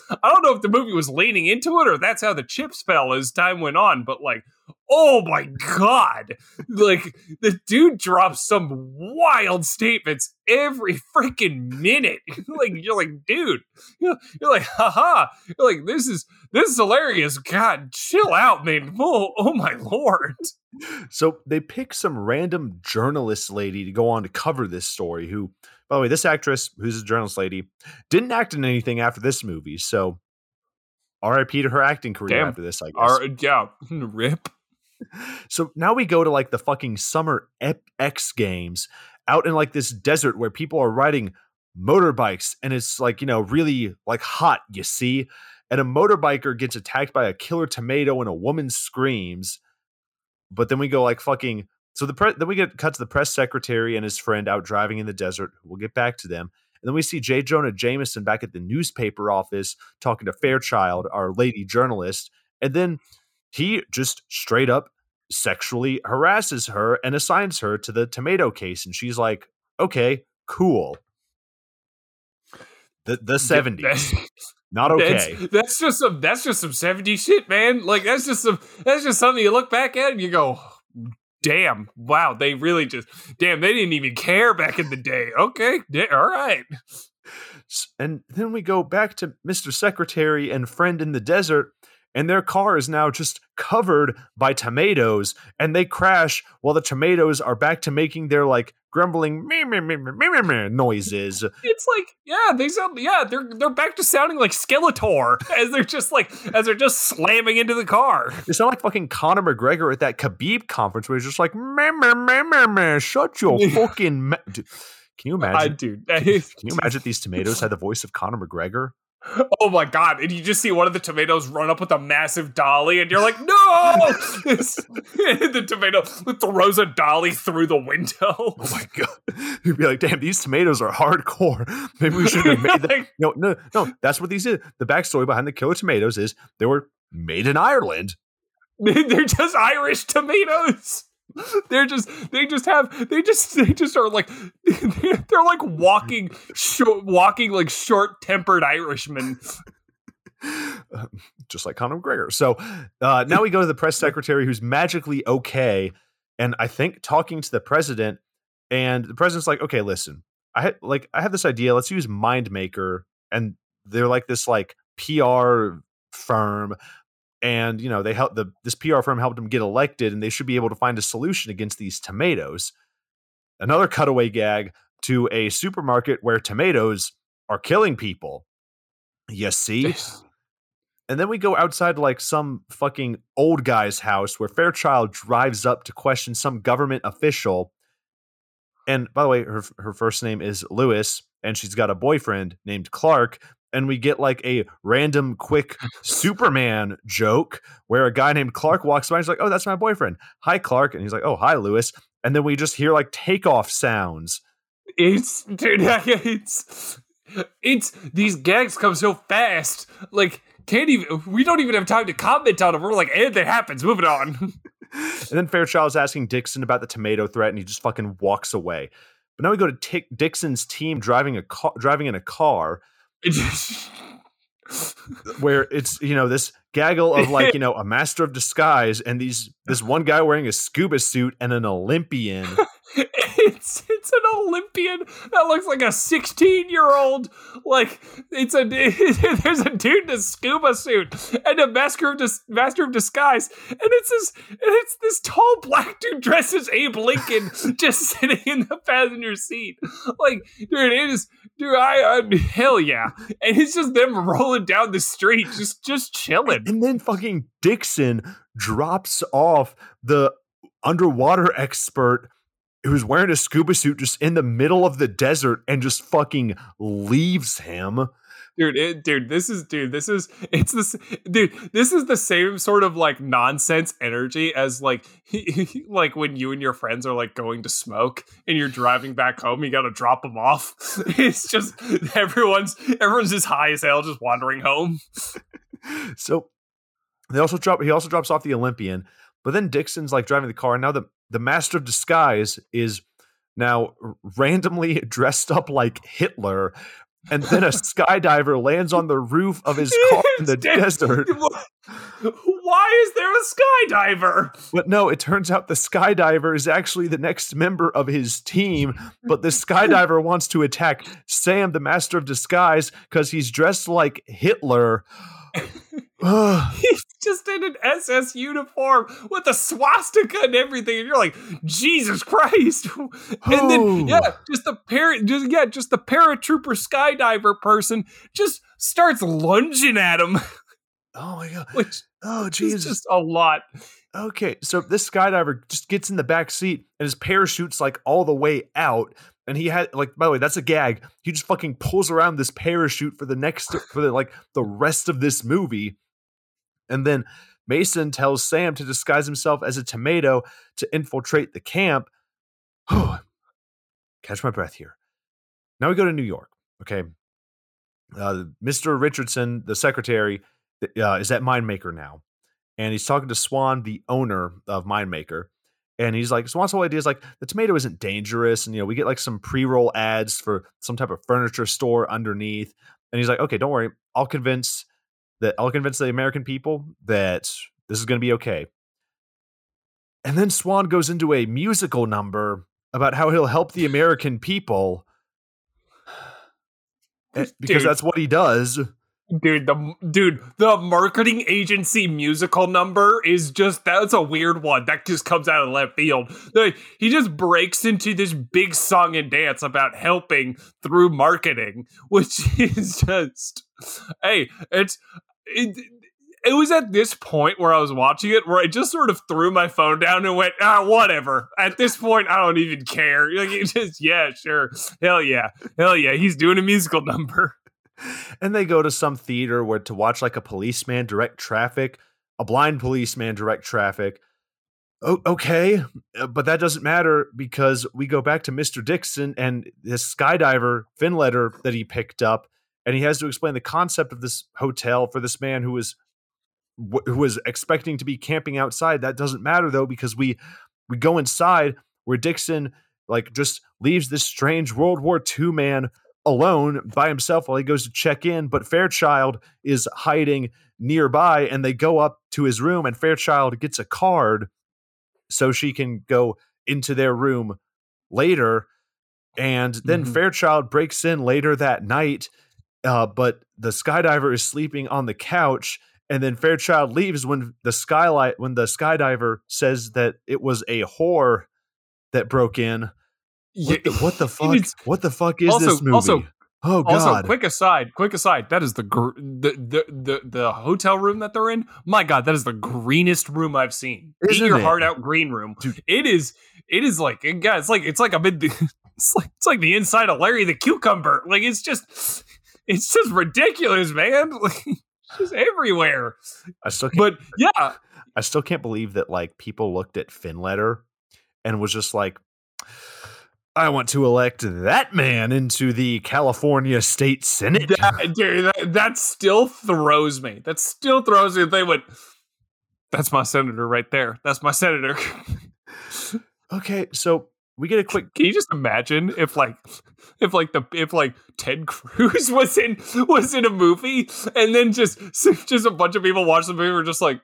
Speaker 2: I don't know if the movie was leaning into it or that's how the chips fell as time went on, but like, oh my god, like the dude drops some wild statements every freaking minute. like you're like, dude, you're, you're like, haha, you're like, this is this is hilarious. God, chill out, man. Oh, oh my lord.
Speaker 1: So they pick some random journalist lady to go on to cover this story. Who, by the way, this actress, who's a journalist lady, didn't act in anything after this movie. So, R.I.P. to her acting career
Speaker 2: Damn.
Speaker 1: after this. I guess.
Speaker 2: Our, yeah, rip.
Speaker 1: So now we go to like the fucking summer X Games out in like this desert where people are riding motorbikes and it's like, you know, really like hot, you see? And a motorbiker gets attacked by a killer tomato and a woman screams. But then we go like fucking so the pre- then we get cut to the press secretary and his friend out driving in the desert. We'll get back to them. And then we see J. Jonah Jameson back at the newspaper office talking to Fairchild, our lady journalist. And then he just straight up sexually harasses her and assigns her to the tomato case. And she's like, okay, cool. The the 70s. Not okay.
Speaker 2: That's, that's just some that's just some 70 shit, man. Like that's just some that's just something you look back at and you go, damn, wow, they really just damn, they didn't even care back in the day. Okay, all right.
Speaker 1: And then we go back to Mr. Secretary and friend in the desert, and their car is now just covered by tomatoes, and they crash while the tomatoes are back to making their like grumbling meh, meh, meh, meh, meh, noises.
Speaker 2: It's like, yeah, they sound yeah, they're they're back to sounding like Skeletor as they're just like as they're just slamming into the car.
Speaker 1: They sound like fucking Conor McGregor at that Khabib conference where he's just like, meh, meh, meh, meh, meh, shut your fucking. Me-. Dude, Can you imagine?
Speaker 2: I dude.
Speaker 1: Can you imagine these tomatoes had the voice of Conor McGregor?
Speaker 2: Oh my god! And you just see one of the tomatoes run up with a massive dolly, and you're like, "No!" The tomato throws a dolly through the window.
Speaker 1: Oh my god! You'd be like, "Damn, these tomatoes are hardcore. Maybe we should have made them."
Speaker 2: Like,
Speaker 1: No, no, no. That's what these is. The backstory behind the killer tomatoes is they were made in Ireland.
Speaker 2: they're just Irish tomatoes. They're just they just have they just they just are like they're, like walking short, walking like short tempered Irishmen.
Speaker 1: Just like Conor McGregor. So uh, now we go to the press secretary who's magically okay, and I think talking to the president, and the president's like, "Okay, listen, I had like I have this idea. Let's use MindMaker, and they're like this like PR firm." And you know they help the this PR firm helped them get elected, and they should be able to find a solution against these tomatoes. Another cutaway gag to a supermarket where tomatoes are killing people. You see? And then we go outside to like some fucking old guy's house where Fairchild drives up to question some government official. And by the way, her her first name is Lois, and she's got a boyfriend named Clark. And we get like a random quick Superman joke where a guy named Clark walks by and he's like, Oh, that's my boyfriend. Hi, Clark. And he's like, Oh, hi, Lois. And then we just hear like takeoff sounds.
Speaker 2: It's dude, it's it's these gags come so fast. Like can't even we don't even have time to comment on them. We're like, and that happens. Moving on.
Speaker 1: and then Fairchild's asking Dixon about the tomato threat, and he just fucking walks away. But now we go to Tick Dixon's team driving a car, driving in a car, where it's you know this gaggle of like you know a master of disguise and these this one guy wearing a scuba suit and an Olympian
Speaker 2: it's it's an Olympian that looks like a 16 year old. Like it's a there's a dude in a scuba suit and a master of dis, master of disguise, and it's this and it's this tall black dude dressed as Abe Lincoln just sitting in the passenger seat. Like dude, it is dude. I uh, hell yeah, and it's just them rolling down the street, just just chilling.
Speaker 1: And then fucking Dixon drops off the underwater expert who's wearing a scuba suit just in the middle of the desert and just fucking leaves him.
Speaker 2: Dude, it, dude, this is dude, this is it's this dude, this is the same sort of like nonsense energy as like like when you and your friends are like going to smoke and you're driving back home, you got to drop them off. It's just everyone's everyone's just high as hell just wandering home.
Speaker 1: so they also drop he also drops off the Olympian, but then Dixon's like driving the car and now the the master of disguise is now randomly dressed up like Hitler. And then a skydiver lands on the roof of his car in the desert.
Speaker 2: Why is there a skydiver?
Speaker 1: But no, it turns out the skydiver is actually the next member of his team. But the skydiver wants to attack Sam, the master of disguise, because he's dressed like Hitler.
Speaker 2: He's just in an SS uniform with a swastika and everything, and you're like, Jesus Christ! and then yeah, just the par- just, yeah, just the paratrooper skydiver person just starts lunging at him.
Speaker 1: Oh my god!
Speaker 2: Which
Speaker 1: oh Jesus,
Speaker 2: just a lot.
Speaker 1: Okay, so this skydiver just gets in the back seat and his parachute's like all the way out. And he had like, by the way, that's a gag. He just fucking pulls around this parachute for the next for the like the rest of this movie. And then Mason tells Sam to disguise himself as a tomato to infiltrate the camp. Catch my breath here. Now we go to New York. Okay. Uh, Mr. Richardson, the secretary, uh, is at Mindmaker now. And he's talking to Swan, the owner of Mindmaker. And he's like, Swan's whole idea is like the tomato isn't dangerous. And, you know, we get like some pre roll ads for some type of furniture store underneath. And he's like, okay, don't worry. I'll convince that I'll convince the American people that this is going to be okay. And then Swan goes into a musical number about how he'll help the American people eh, because Dude. that's what he does.
Speaker 2: Dude, the dude, the marketing agency musical number is just that's a weird one. That just comes out of left field. He just breaks into this big song and dance about helping through marketing, which is just hey, it's it, it was at this point where I was watching it where I just sort of threw my phone down and went, ah, whatever. At this point, I don't even care. Like, it just, yeah, sure. Hell yeah. Hell yeah. He's doing a musical number.
Speaker 1: And they go to some theater where to watch like a policeman direct traffic, a blind policeman direct traffic. Okay, uh, but that doesn't matter because we go back to Mr. Dixon and this skydiver Finletter that he picked up and he has to explain the concept of this hotel for this man who was who was expecting to be camping outside. That doesn't matter though because we we go inside where Dixon like just leaves this strange World War II man alone by himself while he goes to check in, but Fairchild is hiding nearby and they go up to his room and Fairchild gets a card so she can go into their room later and then mm-hmm. Fairchild breaks in later that night uh, but the skydiver is sleeping on the couch and then Fairchild leaves when the skylight when the skydiver says that it was a whore that broke in. What the, what the fuck? what the fuck is
Speaker 2: also,
Speaker 1: this movie?
Speaker 2: Also,
Speaker 1: Oh God!
Speaker 2: Also, quick aside, quick aside. That is the, gr- the the the the hotel room that they're in. My God, that is the greenest room I've seen. Eat
Speaker 1: Isn't
Speaker 2: your
Speaker 1: it?
Speaker 2: heart out, green room.
Speaker 1: Dude.
Speaker 2: It is. It is like yeah, it's like it's like I'm in the. It's like it's like the inside of Larry the Cucumber. Like it's just it's just ridiculous, man. Like just everywhere.
Speaker 1: I still can't,
Speaker 2: But yeah,
Speaker 1: I still can't believe that like people looked at Finletter and was just like, I want to elect that man into the California State Senate.
Speaker 2: that, dude, that, that still throws me. That still throws me. They went. That's my senator right there. That's my senator.
Speaker 1: okay, so we get a quick.
Speaker 2: Can you just imagine if like if like the if like Ted Cruz was in was in a movie and then just just a bunch of people watch the movie were just like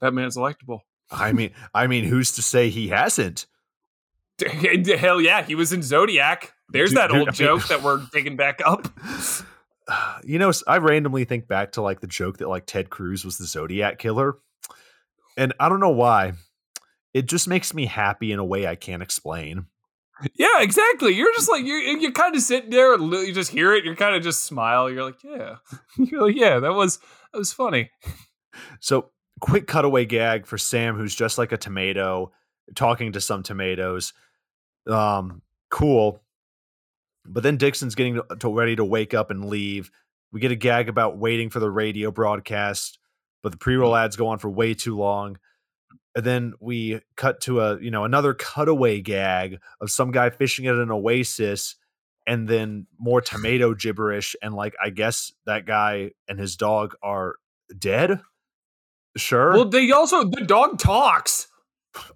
Speaker 2: that man's electable.
Speaker 1: I mean, I mean, who's to say he hasn't?
Speaker 2: Hell yeah, he was in Zodiac. There's
Speaker 1: Dude,
Speaker 2: that
Speaker 1: dude,
Speaker 2: old
Speaker 1: I mean-
Speaker 2: joke that we're digging back up.
Speaker 1: You know, I randomly think back to like the joke that like Ted Cruz was the Zodiac killer, and I don't know why. It just makes me happy in a way I can't explain.
Speaker 2: Yeah, exactly. You're just like you're you kind of sitting there, and you just hear it, You're kind of just smile. You're like, yeah, you're like, yeah, that was that was funny.
Speaker 1: So, quick cutaway gag for Sam, who's just like a tomato, talking to some tomatoes. Um, cool. But then Dixon's getting to, to ready to wake up and leave. We get a gag about waiting for the radio broadcast, but the pre-roll ads go on for way too long. And then we cut to a you know another cutaway gag of some guy fishing at an oasis, and then more tomato gibberish. And like I guess that guy and his dog are dead. Sure.
Speaker 2: Well, they also the dog talks.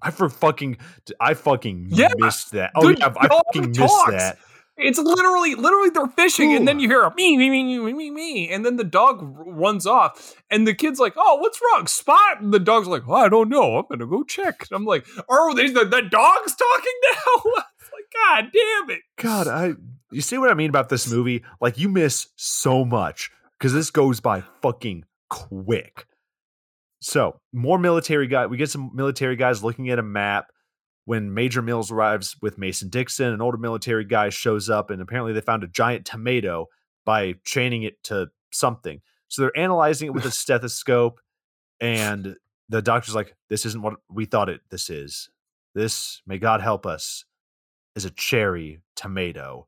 Speaker 1: I for fucking I fucking
Speaker 2: Yeah,
Speaker 1: missed that. Oh
Speaker 2: the
Speaker 1: yeah, I fucking missed that.
Speaker 2: It's literally, literally, they're fishing, and then you hear a me, me, me, me, me, me, and then the dog runs off, and the kid's like, "Oh, what's wrong, Spot?" And the dog's like, oh, "I don't know. I'm gonna go check." And I'm like, "Oh, the, the dog's talking now." like, God damn it!
Speaker 1: God, I you see what I mean about this movie? Like you miss so much because this goes by fucking quick. So more military guy. We get some military guys looking at a map. When Major Mills arrives with Mason Dixon, an older military guy shows up, and apparently they found a giant tomato by chaining it to something. So they're analyzing it with a stethoscope, and the doctor's like, "This isn't what we thought it. This is. This, may God help us, is a cherry tomato."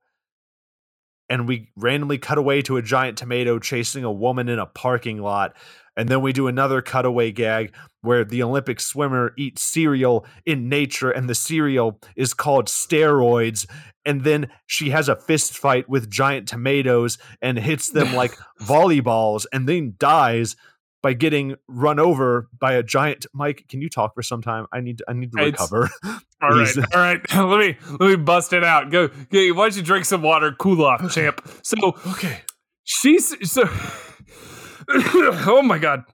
Speaker 1: And we randomly cut away to a giant tomato chasing a woman in a parking lot. And then we do another cutaway gag where the Olympic swimmer eats cereal in nature, and the cereal is called steroids. And then she has a fist fight with giant tomatoes and hits them like volleyballs, and then dies by getting run over by a giant. Mike, can you talk for some time? I need I need to
Speaker 2: It's-
Speaker 1: recover.
Speaker 2: all right, all right. let me let me bust it out. Go. go why don't you drink some water? Cool off, champ. So
Speaker 1: okay.
Speaker 2: she's so oh my god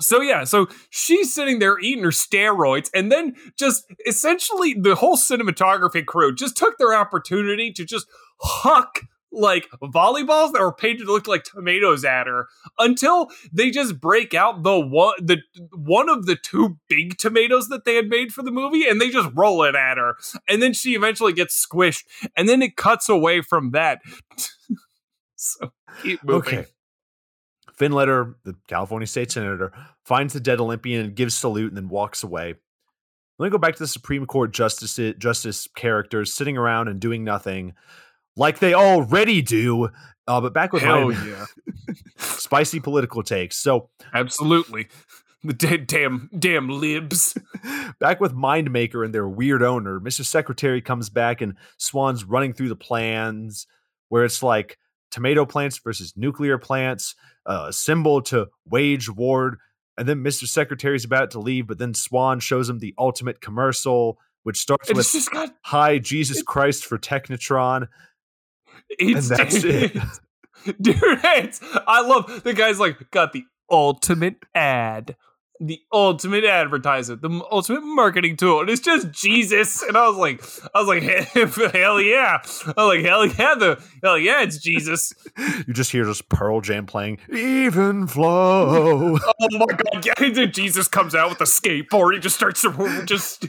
Speaker 2: so yeah so she's sitting there eating her steroids and then just essentially the whole cinematography crew just took their opportunity to just huck like volleyballs that were painted to look like tomatoes at her until they just break out the one the one of the two big tomatoes that they had made for the movie and they just roll it at her and then she eventually gets squished and then it cuts away from that so keep moving
Speaker 1: Okay. Finletter, the California state senator, finds the dead Olympian and gives salute and then walks away. Let me go back to the Supreme Court justice justice characters sitting around and doing nothing, like they already do. Uh, but back with
Speaker 2: Hell
Speaker 1: my
Speaker 2: yeah.
Speaker 1: spicy political takes. So
Speaker 2: Absolutely. The da- damn damn libs.
Speaker 1: back with Mindmaker and their weird owner, Mr. Secretary comes back and Swan's running through the plans where it's like tomato plants versus nuclear plants, uh, a symbol to wage war. And then Mr. Secretary's about to leave, but then Swan shows him the ultimate commercial, which starts
Speaker 2: It's
Speaker 1: with
Speaker 2: got
Speaker 1: Hi, Jesus Christ for Technotron.
Speaker 2: It's
Speaker 1: And that's it.
Speaker 2: Dude, it's I love the guy's like got the ultimate ad. The ultimate advertisement, the ultimate marketing tool, and it's just Jesus. And I was like, I was like, hell yeah! I was like, hell yeah, the hell yeah, it's Jesus.
Speaker 1: You just hear this Pearl Jam playing, Even Flow.
Speaker 2: Oh my god, yeah, Jesus comes out with a skateboard. He just starts to just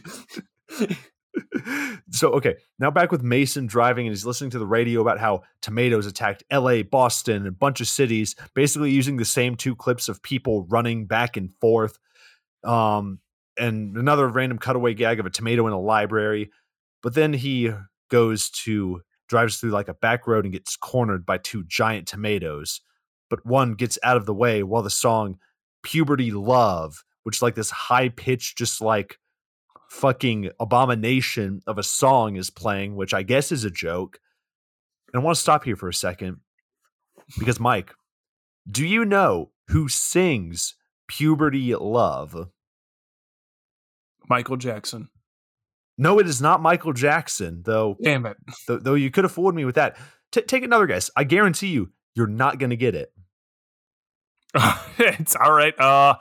Speaker 1: so okay, now back with Mason driving and he's listening to the radio about how tomatoes attacked LA, Boston, and a bunch of cities, basically using the same two clips of people running back and forth. Um, and another random cutaway gag of a tomato in a library. But then he goes to drives through like a back road and gets cornered by two giant tomatoes. But one gets out of the way while the song Puberty Love, which is like this high pitched, just like fucking abomination of a song is playing, which I guess is a joke. And I want to stop here for a second because, Mike, do you know who sings Puberty Love?
Speaker 2: Michael Jackson.
Speaker 1: No, it is not Michael Jackson, though.
Speaker 2: Damn it.
Speaker 1: Though, though you could have fooled me with that. T- take another guess. I guarantee you, you're not going to get it.
Speaker 2: it's all right. Uh,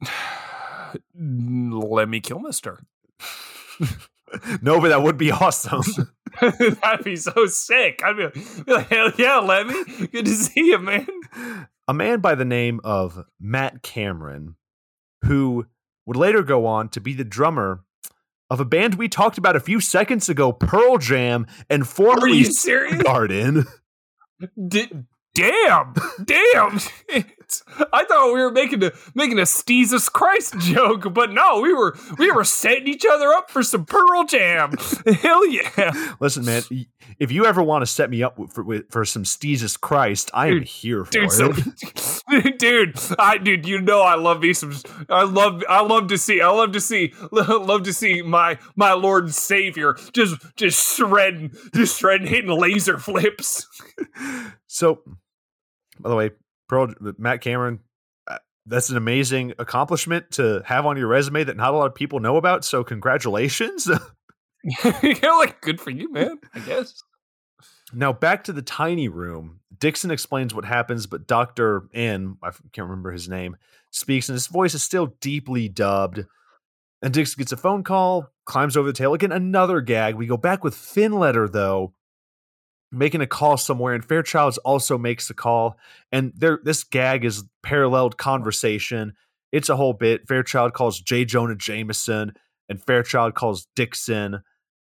Speaker 2: Lemmy Kilmister.
Speaker 1: no, but that would be awesome.
Speaker 2: That'd be so sick. I'd be like, hell yeah, Lemmy. Good to see you, man.
Speaker 1: A man by the name of Matt Cameron, who would later go on to be the drummer of a band we talked about a few seconds ago, Pearl Jam, and formerly
Speaker 2: Are you serious?
Speaker 1: Garden.
Speaker 2: D- damn, damn. I thought we were making a making a Jesus Christ joke, but no, we were we were setting each other up for some Pearl Jam. Hell yeah!
Speaker 1: Listen, man, if you ever want to set me up for for some Jesus Christ, I am
Speaker 2: Dude,
Speaker 1: here for
Speaker 2: Dude,
Speaker 1: it.
Speaker 2: so, dude, I dude, you know I love me some. I love I love to see. I love to see. Love to see my my Lord and Savior just just shredding, just shredding, hitting laser flips.
Speaker 1: so, by the way, Pearl Matt Cameron, uh, that's an amazing accomplishment to have on your resume that not a lot of people know about. So, congratulations.
Speaker 2: you know, like good for you, man. I guess.
Speaker 1: Now back to the tiny room. Dixon explains what happens, but Doctor N, I can't remember his name, speaks, and his voice is still deeply dubbed. And Dixon gets a phone call, climbs over the table again. Another gag. We go back with Finletter though, making a call somewhere, and Fairchilds also makes the call. And there, this gag is paralleled conversation. It's a whole bit. Fairchild calls J. Jonah Jameson, and Fairchild calls Dixon,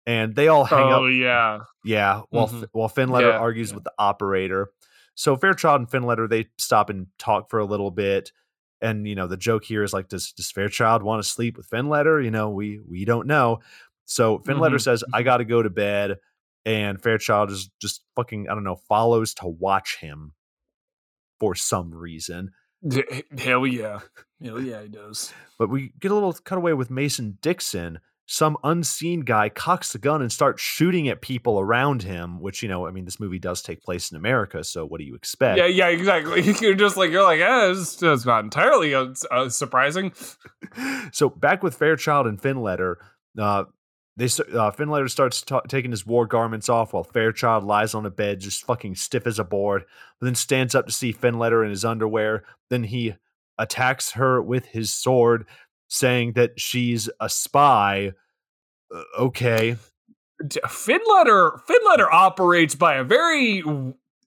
Speaker 1: and they all hang up.
Speaker 2: Oh yeah.
Speaker 1: Yeah, while
Speaker 2: Mhm.
Speaker 1: while Finletter
Speaker 2: Yeah,
Speaker 1: argues
Speaker 2: yeah.
Speaker 1: with the operator. So Fairchild and Finletter they stop and talk for a little bit. And you know, the joke here is like, does does Fairchild want to sleep with Finletter? You know, we we don't know. So Finletter
Speaker 2: Mhm,
Speaker 1: says, I gotta go to bed. And Fairchild is just fucking, I don't know, follows to watch him for some reason.
Speaker 2: Hell yeah. Hell yeah, he does.
Speaker 1: But we get a little cutaway with Mason Dixon. Some unseen guy cocks the gun and starts shooting at people around him, which, you know, I mean, this movie does take place in America. So what do you expect?
Speaker 2: Yeah, yeah, exactly. You're just like you're like, eh, it's, it's not entirely uh, surprising.
Speaker 1: so back with Fairchild and Finletter, uh, they uh, starts ta taking his war garments off while Fairchild lies on a bed, just fucking stiff as a board. But then stands up to see Finletter in his underwear. Then he attacks her with his sword, saying that she's a spy. Uh, okay,
Speaker 2: Finletter Finletter operates by a very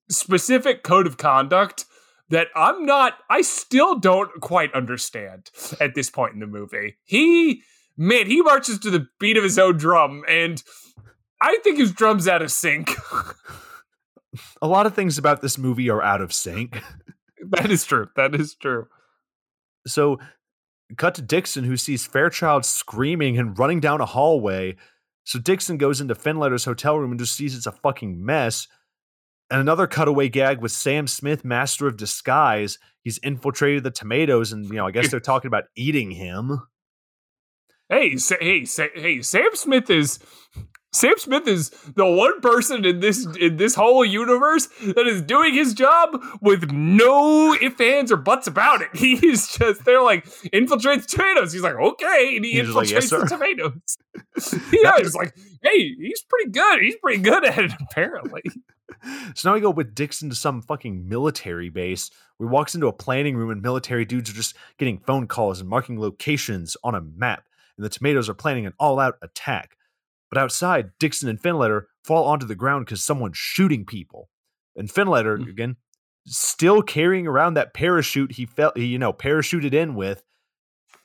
Speaker 2: specific code of conduct that I'm not I still don't quite understand at this point in the movie. He man, he marches to the beat of his own drum and I think his drum's out of sync.
Speaker 1: a lot of things about this movie are out of sync.
Speaker 2: that is true. That is true.
Speaker 1: So, cut to Dixon, who sees Fairchild screaming and running down a hallway. So, Dixon goes into Finletter's hotel room and just sees it's a fucking mess. And another cutaway gag with Sam Smith, master of disguise. He's infiltrated the tomatoes, and, you know, I guess they're talking about eating him.
Speaker 2: Hey, Sa- hey, Sa- hey! Sam Smith is Sam Smith is the one person in this in this whole universe that is doing his job with no ifs, ands, or buts about it. He is just they're like infiltrates tomatoes. He's like okay, and he
Speaker 1: He's like,
Speaker 2: infiltrates
Speaker 1: "Yes,
Speaker 2: the tomatoes. yeah, he's like, hey, he's pretty good. He's pretty good at it apparently.
Speaker 1: So now we go with Dixon to some fucking military base. We walks into a planning room and military dudes are just getting phone calls and marking locations on a map. And the tomatoes are planning an all-out attack. But outside, Dixon and Finletter fall onto the ground because someone's shooting people. And Finletter,
Speaker 2: Mm.
Speaker 1: again, still carrying around that parachute he felt he, you know, parachuted in with.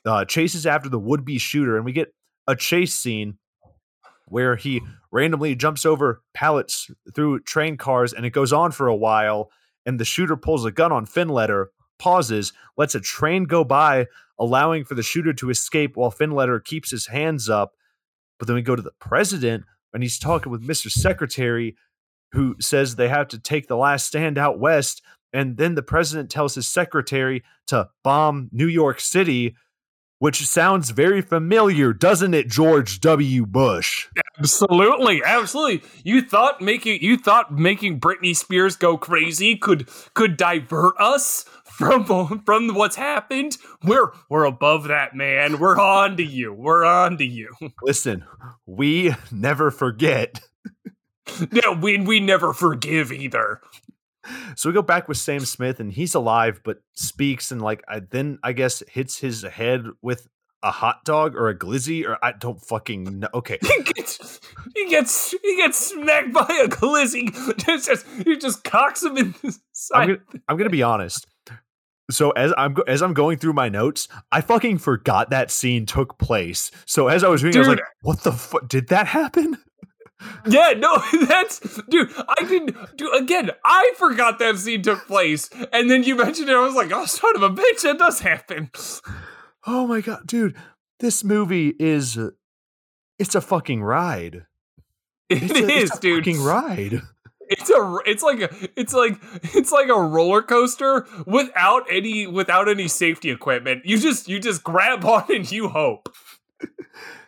Speaker 1: uh, chases after the would be shooter, and we get a chase scene where he randomly jumps over pallets through train cars, and it goes on for a while. And the shooter pulls a gun on Finletter, pauses, lets a train go by, allowing for the shooter to escape while Finletter keeps his hands up. But then we go to the president, and he's talking with Mr. Secretary, who says they have to take the last stand out west. And then the president tells his secretary to bomb New York City, which sounds very familiar, doesn't it, George W. Bush?
Speaker 2: Absolutely, absolutely. You thought making you thought making Britney Spears go crazy could could divert us from from what's happened. We're we're above that, man. We're on to you. We're on to you.
Speaker 1: Listen, we never forget.
Speaker 2: no, we we never forgive either.
Speaker 1: So we go back with Sam Smith, and he's alive, but speaks and like I then I guess hits his head with a hot dog or a glizzy or I don't fucking know. Okay,
Speaker 2: he gets he gets he gets smacked by a glizzy. It's just he just cocks him in the side.
Speaker 1: I'm gonna, I'm gonna be honest. So as I'm as I'm going through my notes, I fucking forgot that scene took place. So as I was reading, Dude. I was like, "What the fuck? Did that happen?"
Speaker 2: Yeah, no, that's dude. I didn't do again. I forgot that scene took place, and then you mentioned it. I was like, "Oh, son of a bitch, that does happen."
Speaker 1: Oh my god, dude, this movie is it's a fucking ride.
Speaker 2: It
Speaker 1: it's
Speaker 2: a, is,
Speaker 1: it's a
Speaker 2: dude.
Speaker 1: Fucking ride.
Speaker 2: It's a it's like a it's like it's like a roller coaster without any without any safety equipment. You just you just grab on and you hope.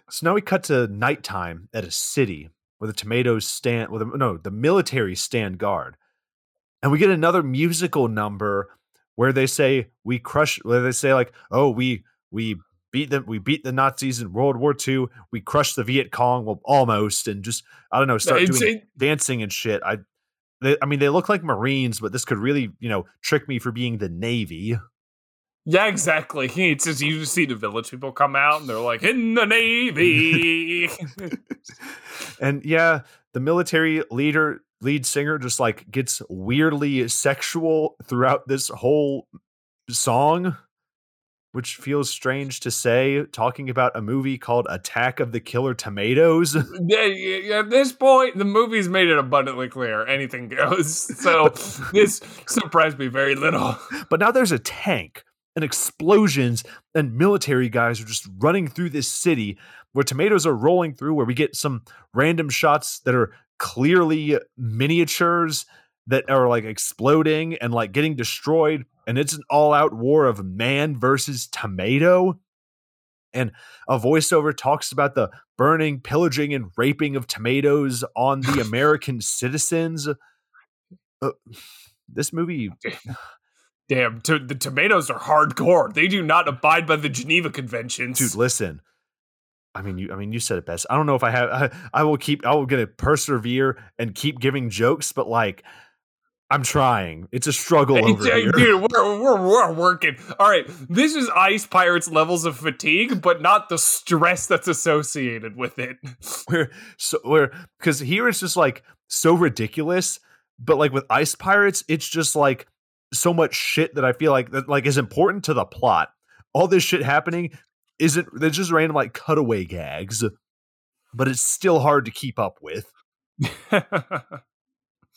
Speaker 1: So now we cut to nighttime at a city where the tomatoes stand well no, the military stand guard. And we get another musical number where they say we crush where they say like, "Oh, we we beat them we beat the Nazis in World War II. We crushed the Viet Cong, well almost and just I don't know, start it's, doing it, dancing and shit. I they, I mean, they look like Marines, but this could really, you know, trick me for being the Navy.
Speaker 2: Yeah, exactly. It's just you see the village people come out and they're like, in the Navy.
Speaker 1: and yeah, the military leader, lead singer, just like gets weirdly sexual throughout this whole song which feels strange to say, talking about a movie called Attack of the Killer Tomatoes.
Speaker 2: At this point, the movie's made it abundantly clear anything goes. So this surprised me very little.
Speaker 1: But now there's a tank and explosions, and military guys are just running through this city where tomatoes are rolling through, where we get some random shots that are clearly miniatures that are like exploding and like getting destroyed and it's an all-out war of man versus tomato and a voiceover talks about the burning pillaging and raping of tomatoes on the american citizens uh, this movie
Speaker 2: damn to, the tomatoes are hardcore they do not abide by the geneva conventions
Speaker 1: dude listen I mean, you. I mean, you said it best. I don't know if I have. I, I will keep. I will get to persevere and keep giving jokes, but like, I'm trying. It's a struggle over here.
Speaker 2: Dude, we're, we're, we're working. All right. This is Ice Pirates levels of fatigue, but not the stress that's associated with it.
Speaker 1: Where so where because here it's just like so ridiculous, but like with Ice Pirates, it's just like so much shit that I feel like that like is important to the plot. All this shit happening isn't there's just random like cutaway gags, but it's still hard to keep up with.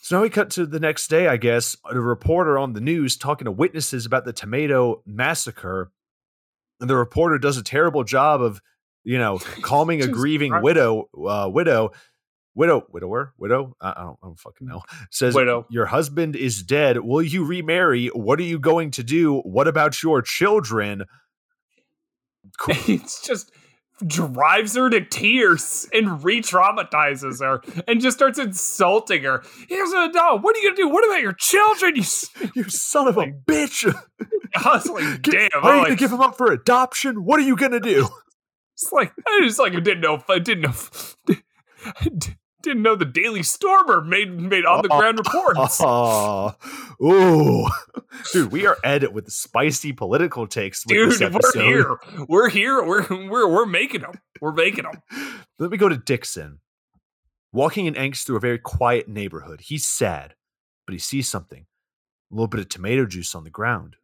Speaker 1: So now we cut to the next day, I guess, a reporter on the news talking to witnesses about the tomato massacre. And the reporter does a terrible job of, you know, calming a grieving widow, uh, widow, widow, widower, widow. I don't, I don't fucking know. Says,
Speaker 2: widow.
Speaker 1: your husband is dead. Will you remarry? What are you going to do? What about your children?
Speaker 2: Cool. it's just drives her to tears and re-traumatizes her and just starts insulting her. He doesn't know. What are you gonna do? What about your children? You,
Speaker 1: you son of a bitch!
Speaker 2: I was like, damn.
Speaker 1: Are you
Speaker 2: like,
Speaker 1: gonna give him up for adoption? What are you gonna do?
Speaker 2: It's like I just like I didn't know. I didn't know. Didn't know the Daily Stormer made made on the ground reports.
Speaker 1: Oh, ooh, dude, we are Ed with spicy political takes. dude,
Speaker 2: we're here. We're here. We're we're we're making them. We're making them.
Speaker 1: Let me go to Dixon. Walking in angst through a very quiet neighborhood, he's sad, but he sees something. A little bit of tomato juice on the ground.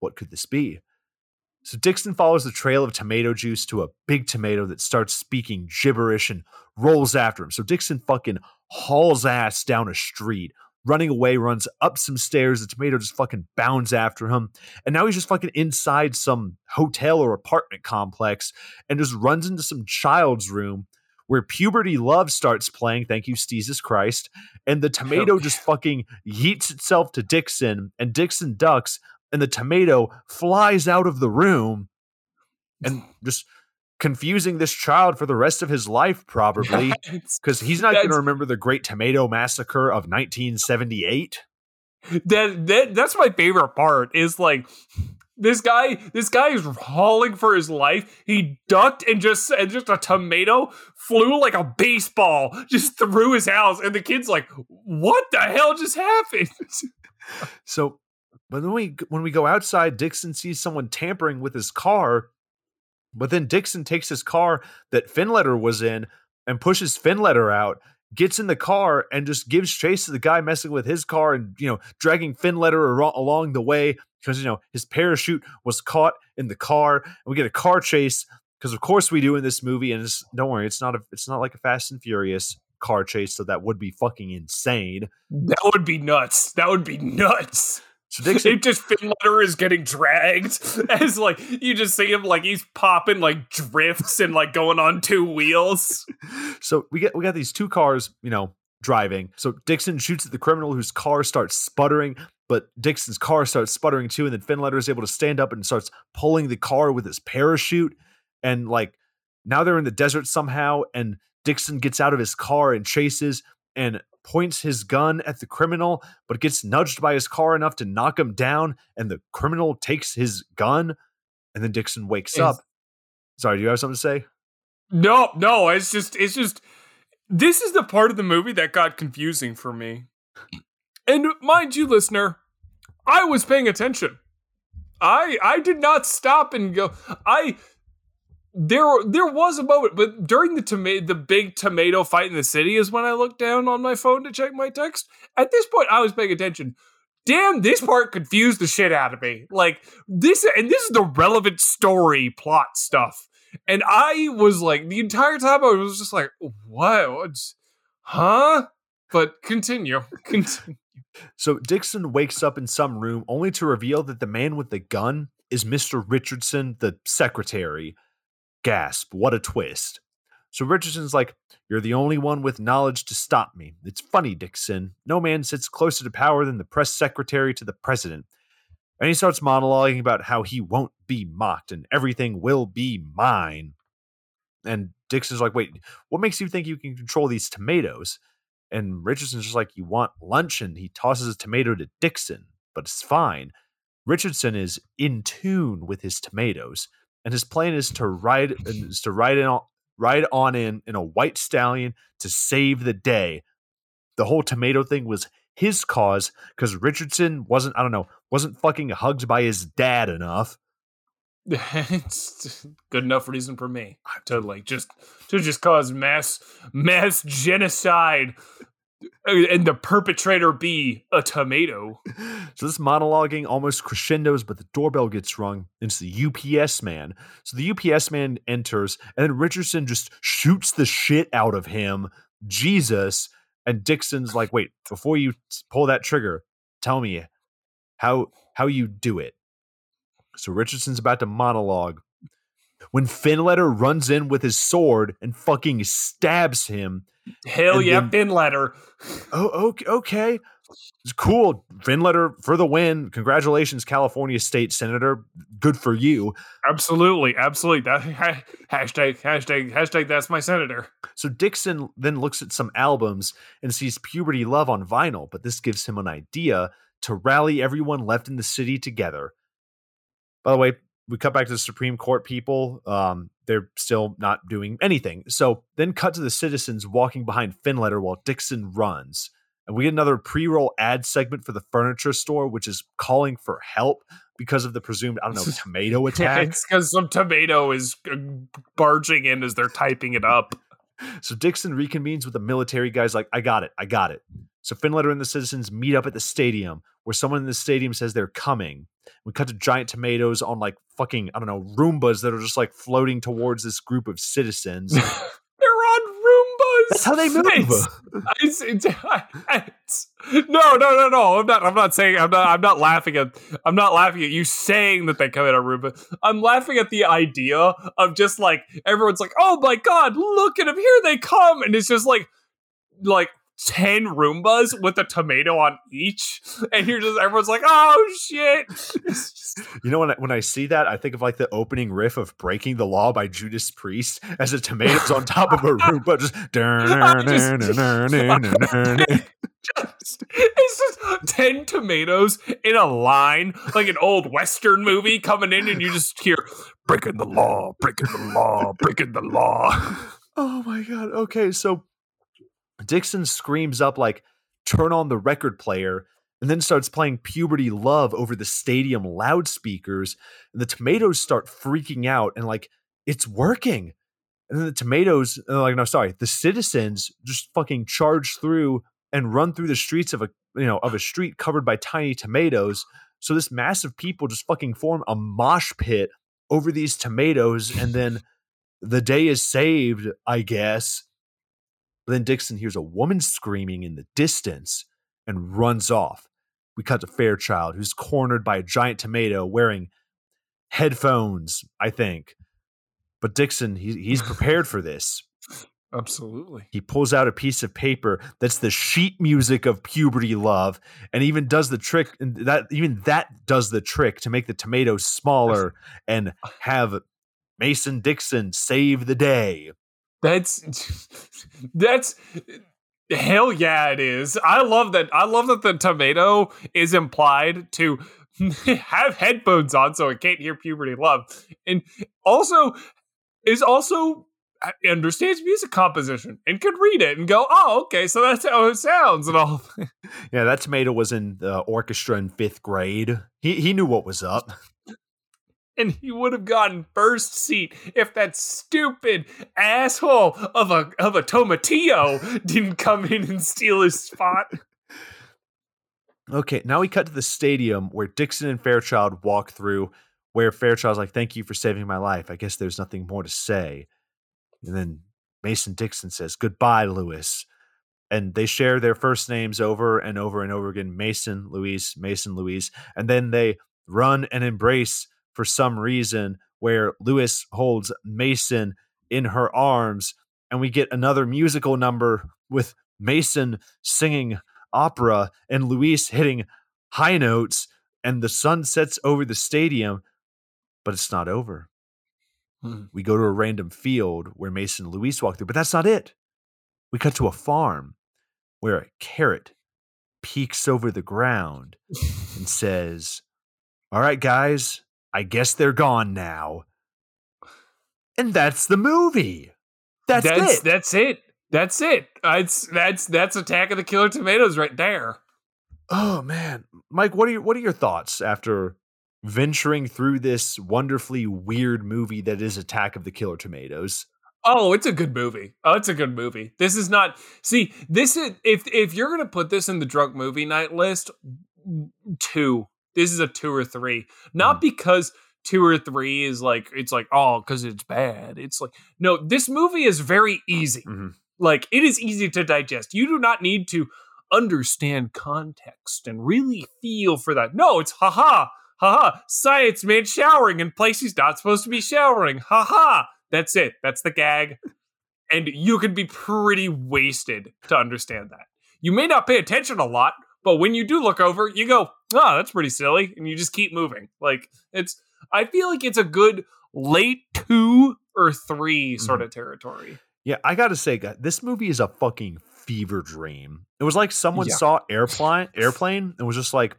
Speaker 1: What could this be? So Dixon follows the trail of tomato juice to a big tomato that starts speaking gibberish and rolls after him. So Dixon fucking hauls ass down a street, running away, runs up some stairs. The tomato just fucking bounds after him. And now he's just fucking inside some hotel or apartment complex and just runs into some child's room where Puberty Love starts playing. Thank you, Jesus Christ. And the tomato just fucking yeets itself to Dixon, and Dixon ducks, and the tomato flies out of the room and just confusing this child for the rest of his life, probably, because he's not going to remember the Great Tomato Massacre of 1978.
Speaker 2: That, that that's my favorite part is like this guy this guy is hauling for his life. He ducked and just and just a tomato flew like a baseball just through his house and the kid's like what the hell just happened?
Speaker 1: So but when we when we go outside dixon sees someone tampering with his car but then dixon takes his car that finletter was in and pushes finletter out gets in the car and just gives chase to the guy messing with his car and you know dragging finletter along the way because you know his parachute was caught in the car and we get a car chase because of course we do in this movie and don't worry it's not a it's not like a fast and furious car chase so that would be fucking insane.
Speaker 2: That would be nuts. That would be nuts Dixon, it just Finletter is getting dragged as like you just see him like he's popping like drifts and like going on two wheels.
Speaker 1: So we get we got these two cars, you know, driving. So Dixon shoots at the criminal whose car starts sputtering, but Dixon's car starts sputtering too, and then Finletter is able to stand up and starts pulling the car with his parachute. And like now they're in the desert somehow, and Dixon gets out of his car and chases and points his gun at the criminal, but gets nudged by his car enough to knock him down, and the criminal takes his gun, and then Dixon wakes it's, up. Sorry, do you have something to say?
Speaker 2: No, no, it's just it's just this is the part of the movie that got confusing for me. And mind you, listener, I was paying attention. I I did not stop and go. I there there was a moment, but during the tomato the big tomato fight in the city is when I looked down on my phone to check my text. At this point, I was paying attention. Damn, this part confused the shit out of me. Like this, and this is the relevant story plot stuff. And I was like, the entire time I was just like, what? Huh? But continue. Continue.
Speaker 1: So Dixon wakes up in some room only to reveal that the man with the gun is Mr. Richardson, the secretary. Gasp, what a twist. So Richardson's like, You're the only one with knowledge to stop me. It's funny, Dixon. No man sits closer to power than the press secretary to the president. And he starts monologuing about how he won't be mocked and everything will be mine. And Dixon's like, Wait, what makes you think you can control these tomatoes? And Richardson's just like, You want lunch? And he tosses a tomato to Dixon, but it's fine. Richardson is in tune with his tomatoes, and his plan is to ride is to ride in ride on in in a white stallion to save the day. The whole tomato thing was his cause because Richardson wasn't, I don't know, wasn't fucking hugged by his dad enough.
Speaker 2: it's good enough reason for me to like just to just cause mass mass genocide uh, Uh, and the perpetrator be a tomato.
Speaker 1: So this monologuing almost crescendos, but the doorbell gets rung. It's the UPS man. So the UPS man enters, and then Richardson just shoots the shit out of him. Jesus. And Dixon's like, wait, before you pull that trigger, tell me how how you do it. So Richardson's about to monologue. When Finletter runs in with his sword and fucking stabs him,
Speaker 2: Hell yeah, then, Finletter.
Speaker 1: Oh, okay, okay. It's cool. Finletter for the win. Congratulations, California State Senator. Good for you.
Speaker 2: Absolutely, absolutely. That hashtag hashtag hashtag. That's my senator.
Speaker 1: So Dixon then looks at some albums and sees Puberty Love on vinyl, but this gives him an idea to rally everyone left in the city together. By the way, we cut back to the Supreme Court people. Um, they're still not doing anything. So then cut to the citizens walking behind Finletter while Dixon runs. And we get another pre roll ad segment for the furniture store, which is calling for help because of the presumed, I don't know, tomato attack.
Speaker 2: it's because some tomato is uh, barging in as they're typing it up.
Speaker 1: So Dixon reconvenes with the military guys, like, I got it, I got it. So Finletter and the citizens meet up at the stadium where someone in the stadium says they're coming. We cut to giant tomatoes on like fucking, I don't know, Roombas that are just like floating towards this group of citizens. That's how they move.
Speaker 2: It's, it's, it's, no, no, no, no. I'm not. I'm not saying. I'm not. I'm not laughing at. I'm not laughing at you saying that they come in on Roomba. I'm laughing at the idea of just like everyone's like, "Oh my god, look at them! Here they come!" And it's just like, like 10 Roombas with a tomato on each. And you're just, everyone's like, oh shit.
Speaker 1: you know, when I, when I see that, I think of like the opening riff of Breaking the Law by Judas Priest as a tomato's on top of a Roomba. Just,
Speaker 2: just, it's just 10 tomatoes in a line, like an old Western movie coming in, and you just hear, breaking the law, breaking the law, breaking the law.
Speaker 1: Oh my God. Okay. So Dixon screams up like, turn on the record player, and then starts playing Puberty Love over the stadium loudspeakers. And the tomatoes start freaking out and like, it's working. And then the tomatoes, uh, like, no, sorry, the citizens just fucking charge through and run through the streets of a, you know, of a street covered by tiny tomatoes. So this mass of people just fucking form a mosh pit over these tomatoes. And then the day is saved, I guess. But then Dixon hears a woman screaming in the distance and runs off. We cut to Fairchild, who's cornered by a giant tomato wearing headphones, I think. But Dixon, he, he's prepared for this.
Speaker 2: Absolutely.
Speaker 1: He pulls out a piece of paper that's the sheet music of puberty love and even does the trick and that even that does the trick to make the tomatoes smaller and have Mason Dixon save the day.
Speaker 2: That's that's hell yeah it is. I love that. I love that the tomato is implied to have headphones on so it can't hear puberty love. And also is also uh, understands music composition and could read it and go, oh, okay, so that's how it sounds and all.
Speaker 1: yeah, that tomato was in the orchestra in fifth grade. He he knew what was up
Speaker 2: and he would have gotten first seat if that stupid asshole of a of a tomatillo didn't come in and steal his spot.
Speaker 1: Okay, now we cut to the stadium where Dixon and Fairchild walk through, where Fairchild's like, Thank you for saving my life. I guess there's nothing more to say. And then Mason Dixon says, Goodbye, Lois. And they share their first names over and over and over again Mason, Louise, Mason, Louise. And then they run and embrace for some reason where Lois holds Mason in her arms, and we get another musical number with Mason singing opera and Louise hitting high notes, and the sun sets over the stadium, but it's not over. Hmm. We go to a random field where Mason and Louise walk through, but that's not it. We cut to a farm where a carrot peeks over the ground and says, All right, guys, I guess they're gone now. And that's the movie. That's,
Speaker 2: that's
Speaker 1: it.
Speaker 2: That's it. That's it. It's that's that's Attack of the Killer Tomatoes right there.
Speaker 1: Oh man, Mike, what are your what are your thoughts after venturing through this wonderfully weird movie that is Attack of the Killer Tomatoes?
Speaker 2: Oh, it's a good movie. Oh, it's a good movie. This is not see, this is if if you're gonna put this in the drunk movie night list, two this is a two or three. Not mm. because two or three is like it's like oh because it's bad. It's like no, this movie is very easy. Mm-hmm. Like it is easy to digest. You do not need to understand context and really feel for that. No, it's haha haha science man showering in place he's not supposed to be showering. Haha. That's it. That's the gag. And you can be pretty wasted to understand that. You may not pay attention a lot, but when you do look over, you go, oh, that's pretty silly. And you just keep moving. Like it's, I feel like it's a good late two or 3 mm-hmm. sort of territory.
Speaker 1: Yeah, I got to say, this movie is a fucking fever dream. It was like someone yeah. saw airplane, airplane, and was just like,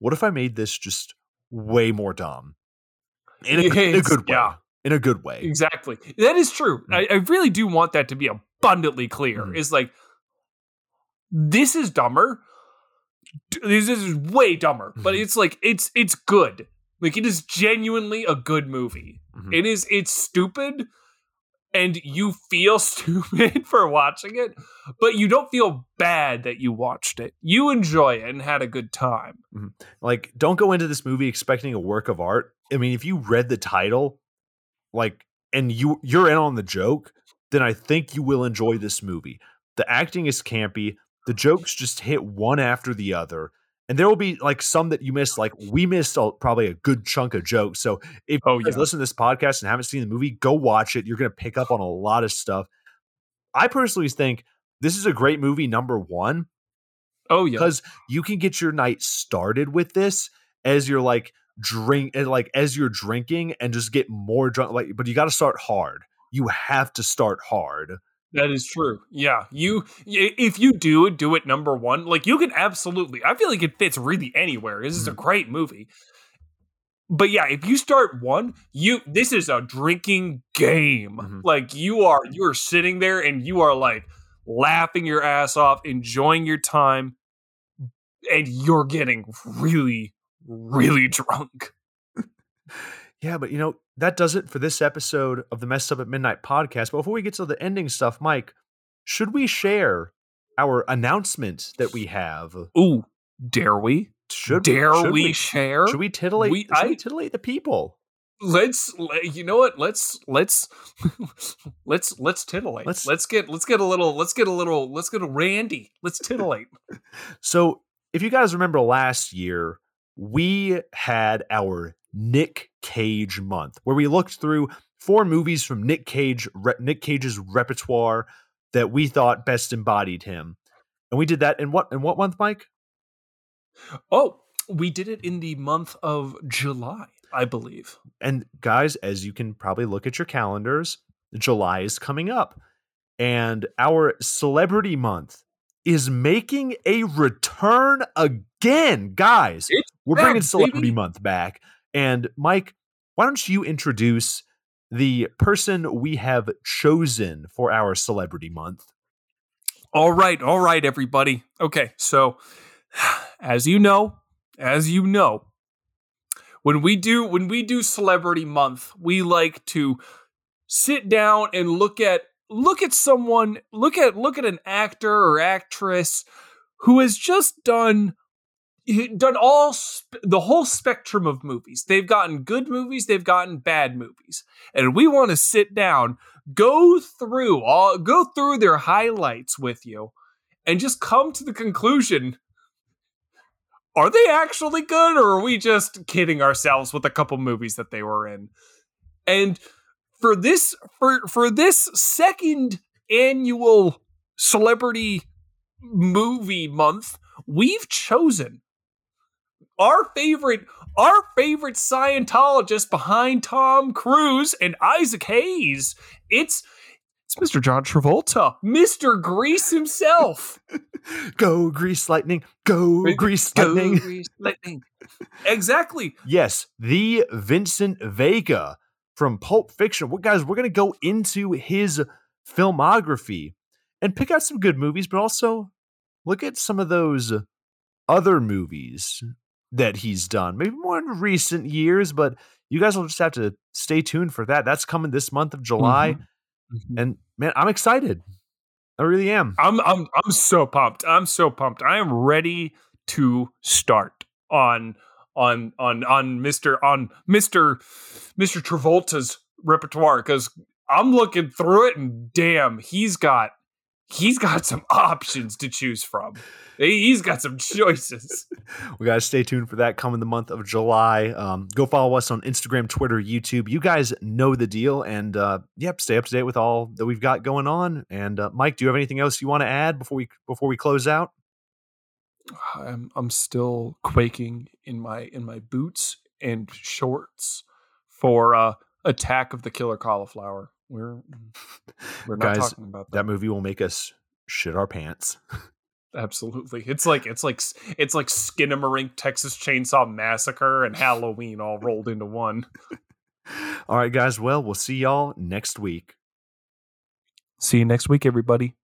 Speaker 1: "What if I made this just way more dumb?" In a, in a good way. Yeah. In a good way.
Speaker 2: Exactly. That is true. Mm-hmm. I, I, really do want that to be abundantly clear. Mm-hmm. Is like, this is dumber, this is way dumber, but mm-hmm. it's like it's it's good. Like it is genuinely a good movie. Mm-hmm. It is it's stupid and you feel stupid for watching it, but you don't feel bad that you watched it. You enjoy it and had a good time.
Speaker 1: Like, don't go into this movie expecting a work of art. I mean, if you read the title, like, and you you're in on the joke, then I think you will enjoy this movie. The acting is campy. The jokes just hit one after the other. And there will be like some that you missed. Like we missed probably a good chunk of jokes. So if
Speaker 2: Oh,
Speaker 1: you
Speaker 2: yeah.
Speaker 1: listen to this podcast and haven't seen the movie, go watch it. You're going to pick up on a lot of stuff. I personally think this is a great movie. Number one,
Speaker 2: Oh yeah.
Speaker 1: because you can get your night started with this as you're like drink and like as you're drinking and just get more drunk like but you got to start hard you have to start hard
Speaker 2: That is true. Yeah, you if you do it, do it number one. Like you can absolutely. I feel like it fits really anywhere. This is a great movie. But yeah, if you start one, you this is a drinking game.
Speaker 1: Mhm.
Speaker 2: Like you are you are sitting there and you are like laughing your ass off, enjoying your time, and you're getting really, really drunk.
Speaker 1: Yeah but you know that does it for this episode of the messed up at midnight podcast. But before we get to the ending stuff mike should we share our announcement that we have?
Speaker 2: Ooh, dare we?
Speaker 1: should
Speaker 2: dare
Speaker 1: should
Speaker 2: we, share?
Speaker 1: should we titillate?
Speaker 2: We-
Speaker 1: should we
Speaker 2: I-
Speaker 1: titillate the people?
Speaker 2: Let's you know what? Let's let's let's let's titillate.
Speaker 1: Let's-
Speaker 2: let's, get let's get a little let's get a little let's get a randy. Let's titillate.
Speaker 1: So, if you guys remember last year, we had our Nick Cage month where we looked through four movies from Nick Cage re- Nick Cage's repertoire that we thought best embodied him. And we did that in what in what month, Mike?
Speaker 2: oh we did it in the month of july i believe
Speaker 1: And guys, as you can probably look at your calendars, July is coming up. And our celebrity month is making a return again, guys.
Speaker 2: It's
Speaker 1: We're
Speaker 2: back,
Speaker 1: bringing celebrity
Speaker 2: baby.
Speaker 1: month back. And Mike, why don't you introduce the person we have chosen for our celebrity month?
Speaker 2: all right all right everybody okay so as you know as you know when we do when we do celebrity month we like to sit down and look at look at someone look at look at an actor or actress who has just done done all sp- the whole spectrum of movies. They've gotten good movies they've gotten bad movies. And we want to sit down go through all go through their highlights with you and just come to the conclusion are they actually good or are we just kidding ourselves with a couple movies that they were in? And for this for for this second annual celebrity movie month we've chosen our favorite our favorite Scientologist behind Tom Cruise and Isaac Hayes. It's it's Mr. John Travolta, Mr. Grease himself.
Speaker 1: Go Grease Lightning, go Grease
Speaker 2: Go
Speaker 1: Lightning.
Speaker 2: Grease Lightning. exactly.
Speaker 1: Yes, the Vincent Vega from Pulp Fiction. Well, guys, we're going to go into his filmography and pick out some good movies, but also look at some of those other movies that he's done. Maybe more in recent years, but you guys will just have to stay tuned for that. That's coming this month of July.
Speaker 2: Mhm.
Speaker 1: And man, I'm excited. I really am.
Speaker 2: I'm I'm I'm so pumped. I'm so pumped. I am ready to start on on on on Mr. on Mr. Mr. Travolta's repertoire because I'm looking through it and damn, he's got he's got some options to choose from. He- He's got some choices.
Speaker 1: We got to stay tuned for that coming the month of July. Um, go follow us on Instagram, Twitter, YouTube. You guys know the deal. And uh, yep, stay up to date with all that we've got going on. And uh, Mike, do you have anything else you want to add before we before we close out?
Speaker 2: I'm I'm still quaking in my in my boots and shorts for uh Attack of the Killer Cauliflower. We're we're not
Speaker 1: Guys,
Speaker 2: talking about that.
Speaker 1: That movie will make us shit our pants.
Speaker 2: Absolutely. It's like it's like it's like Skinamarink, Texas Chainsaw Massacre, and Halloween all rolled into one.
Speaker 1: all right, guys. Well, we'll see y'all next week.
Speaker 2: See you next week, everybody.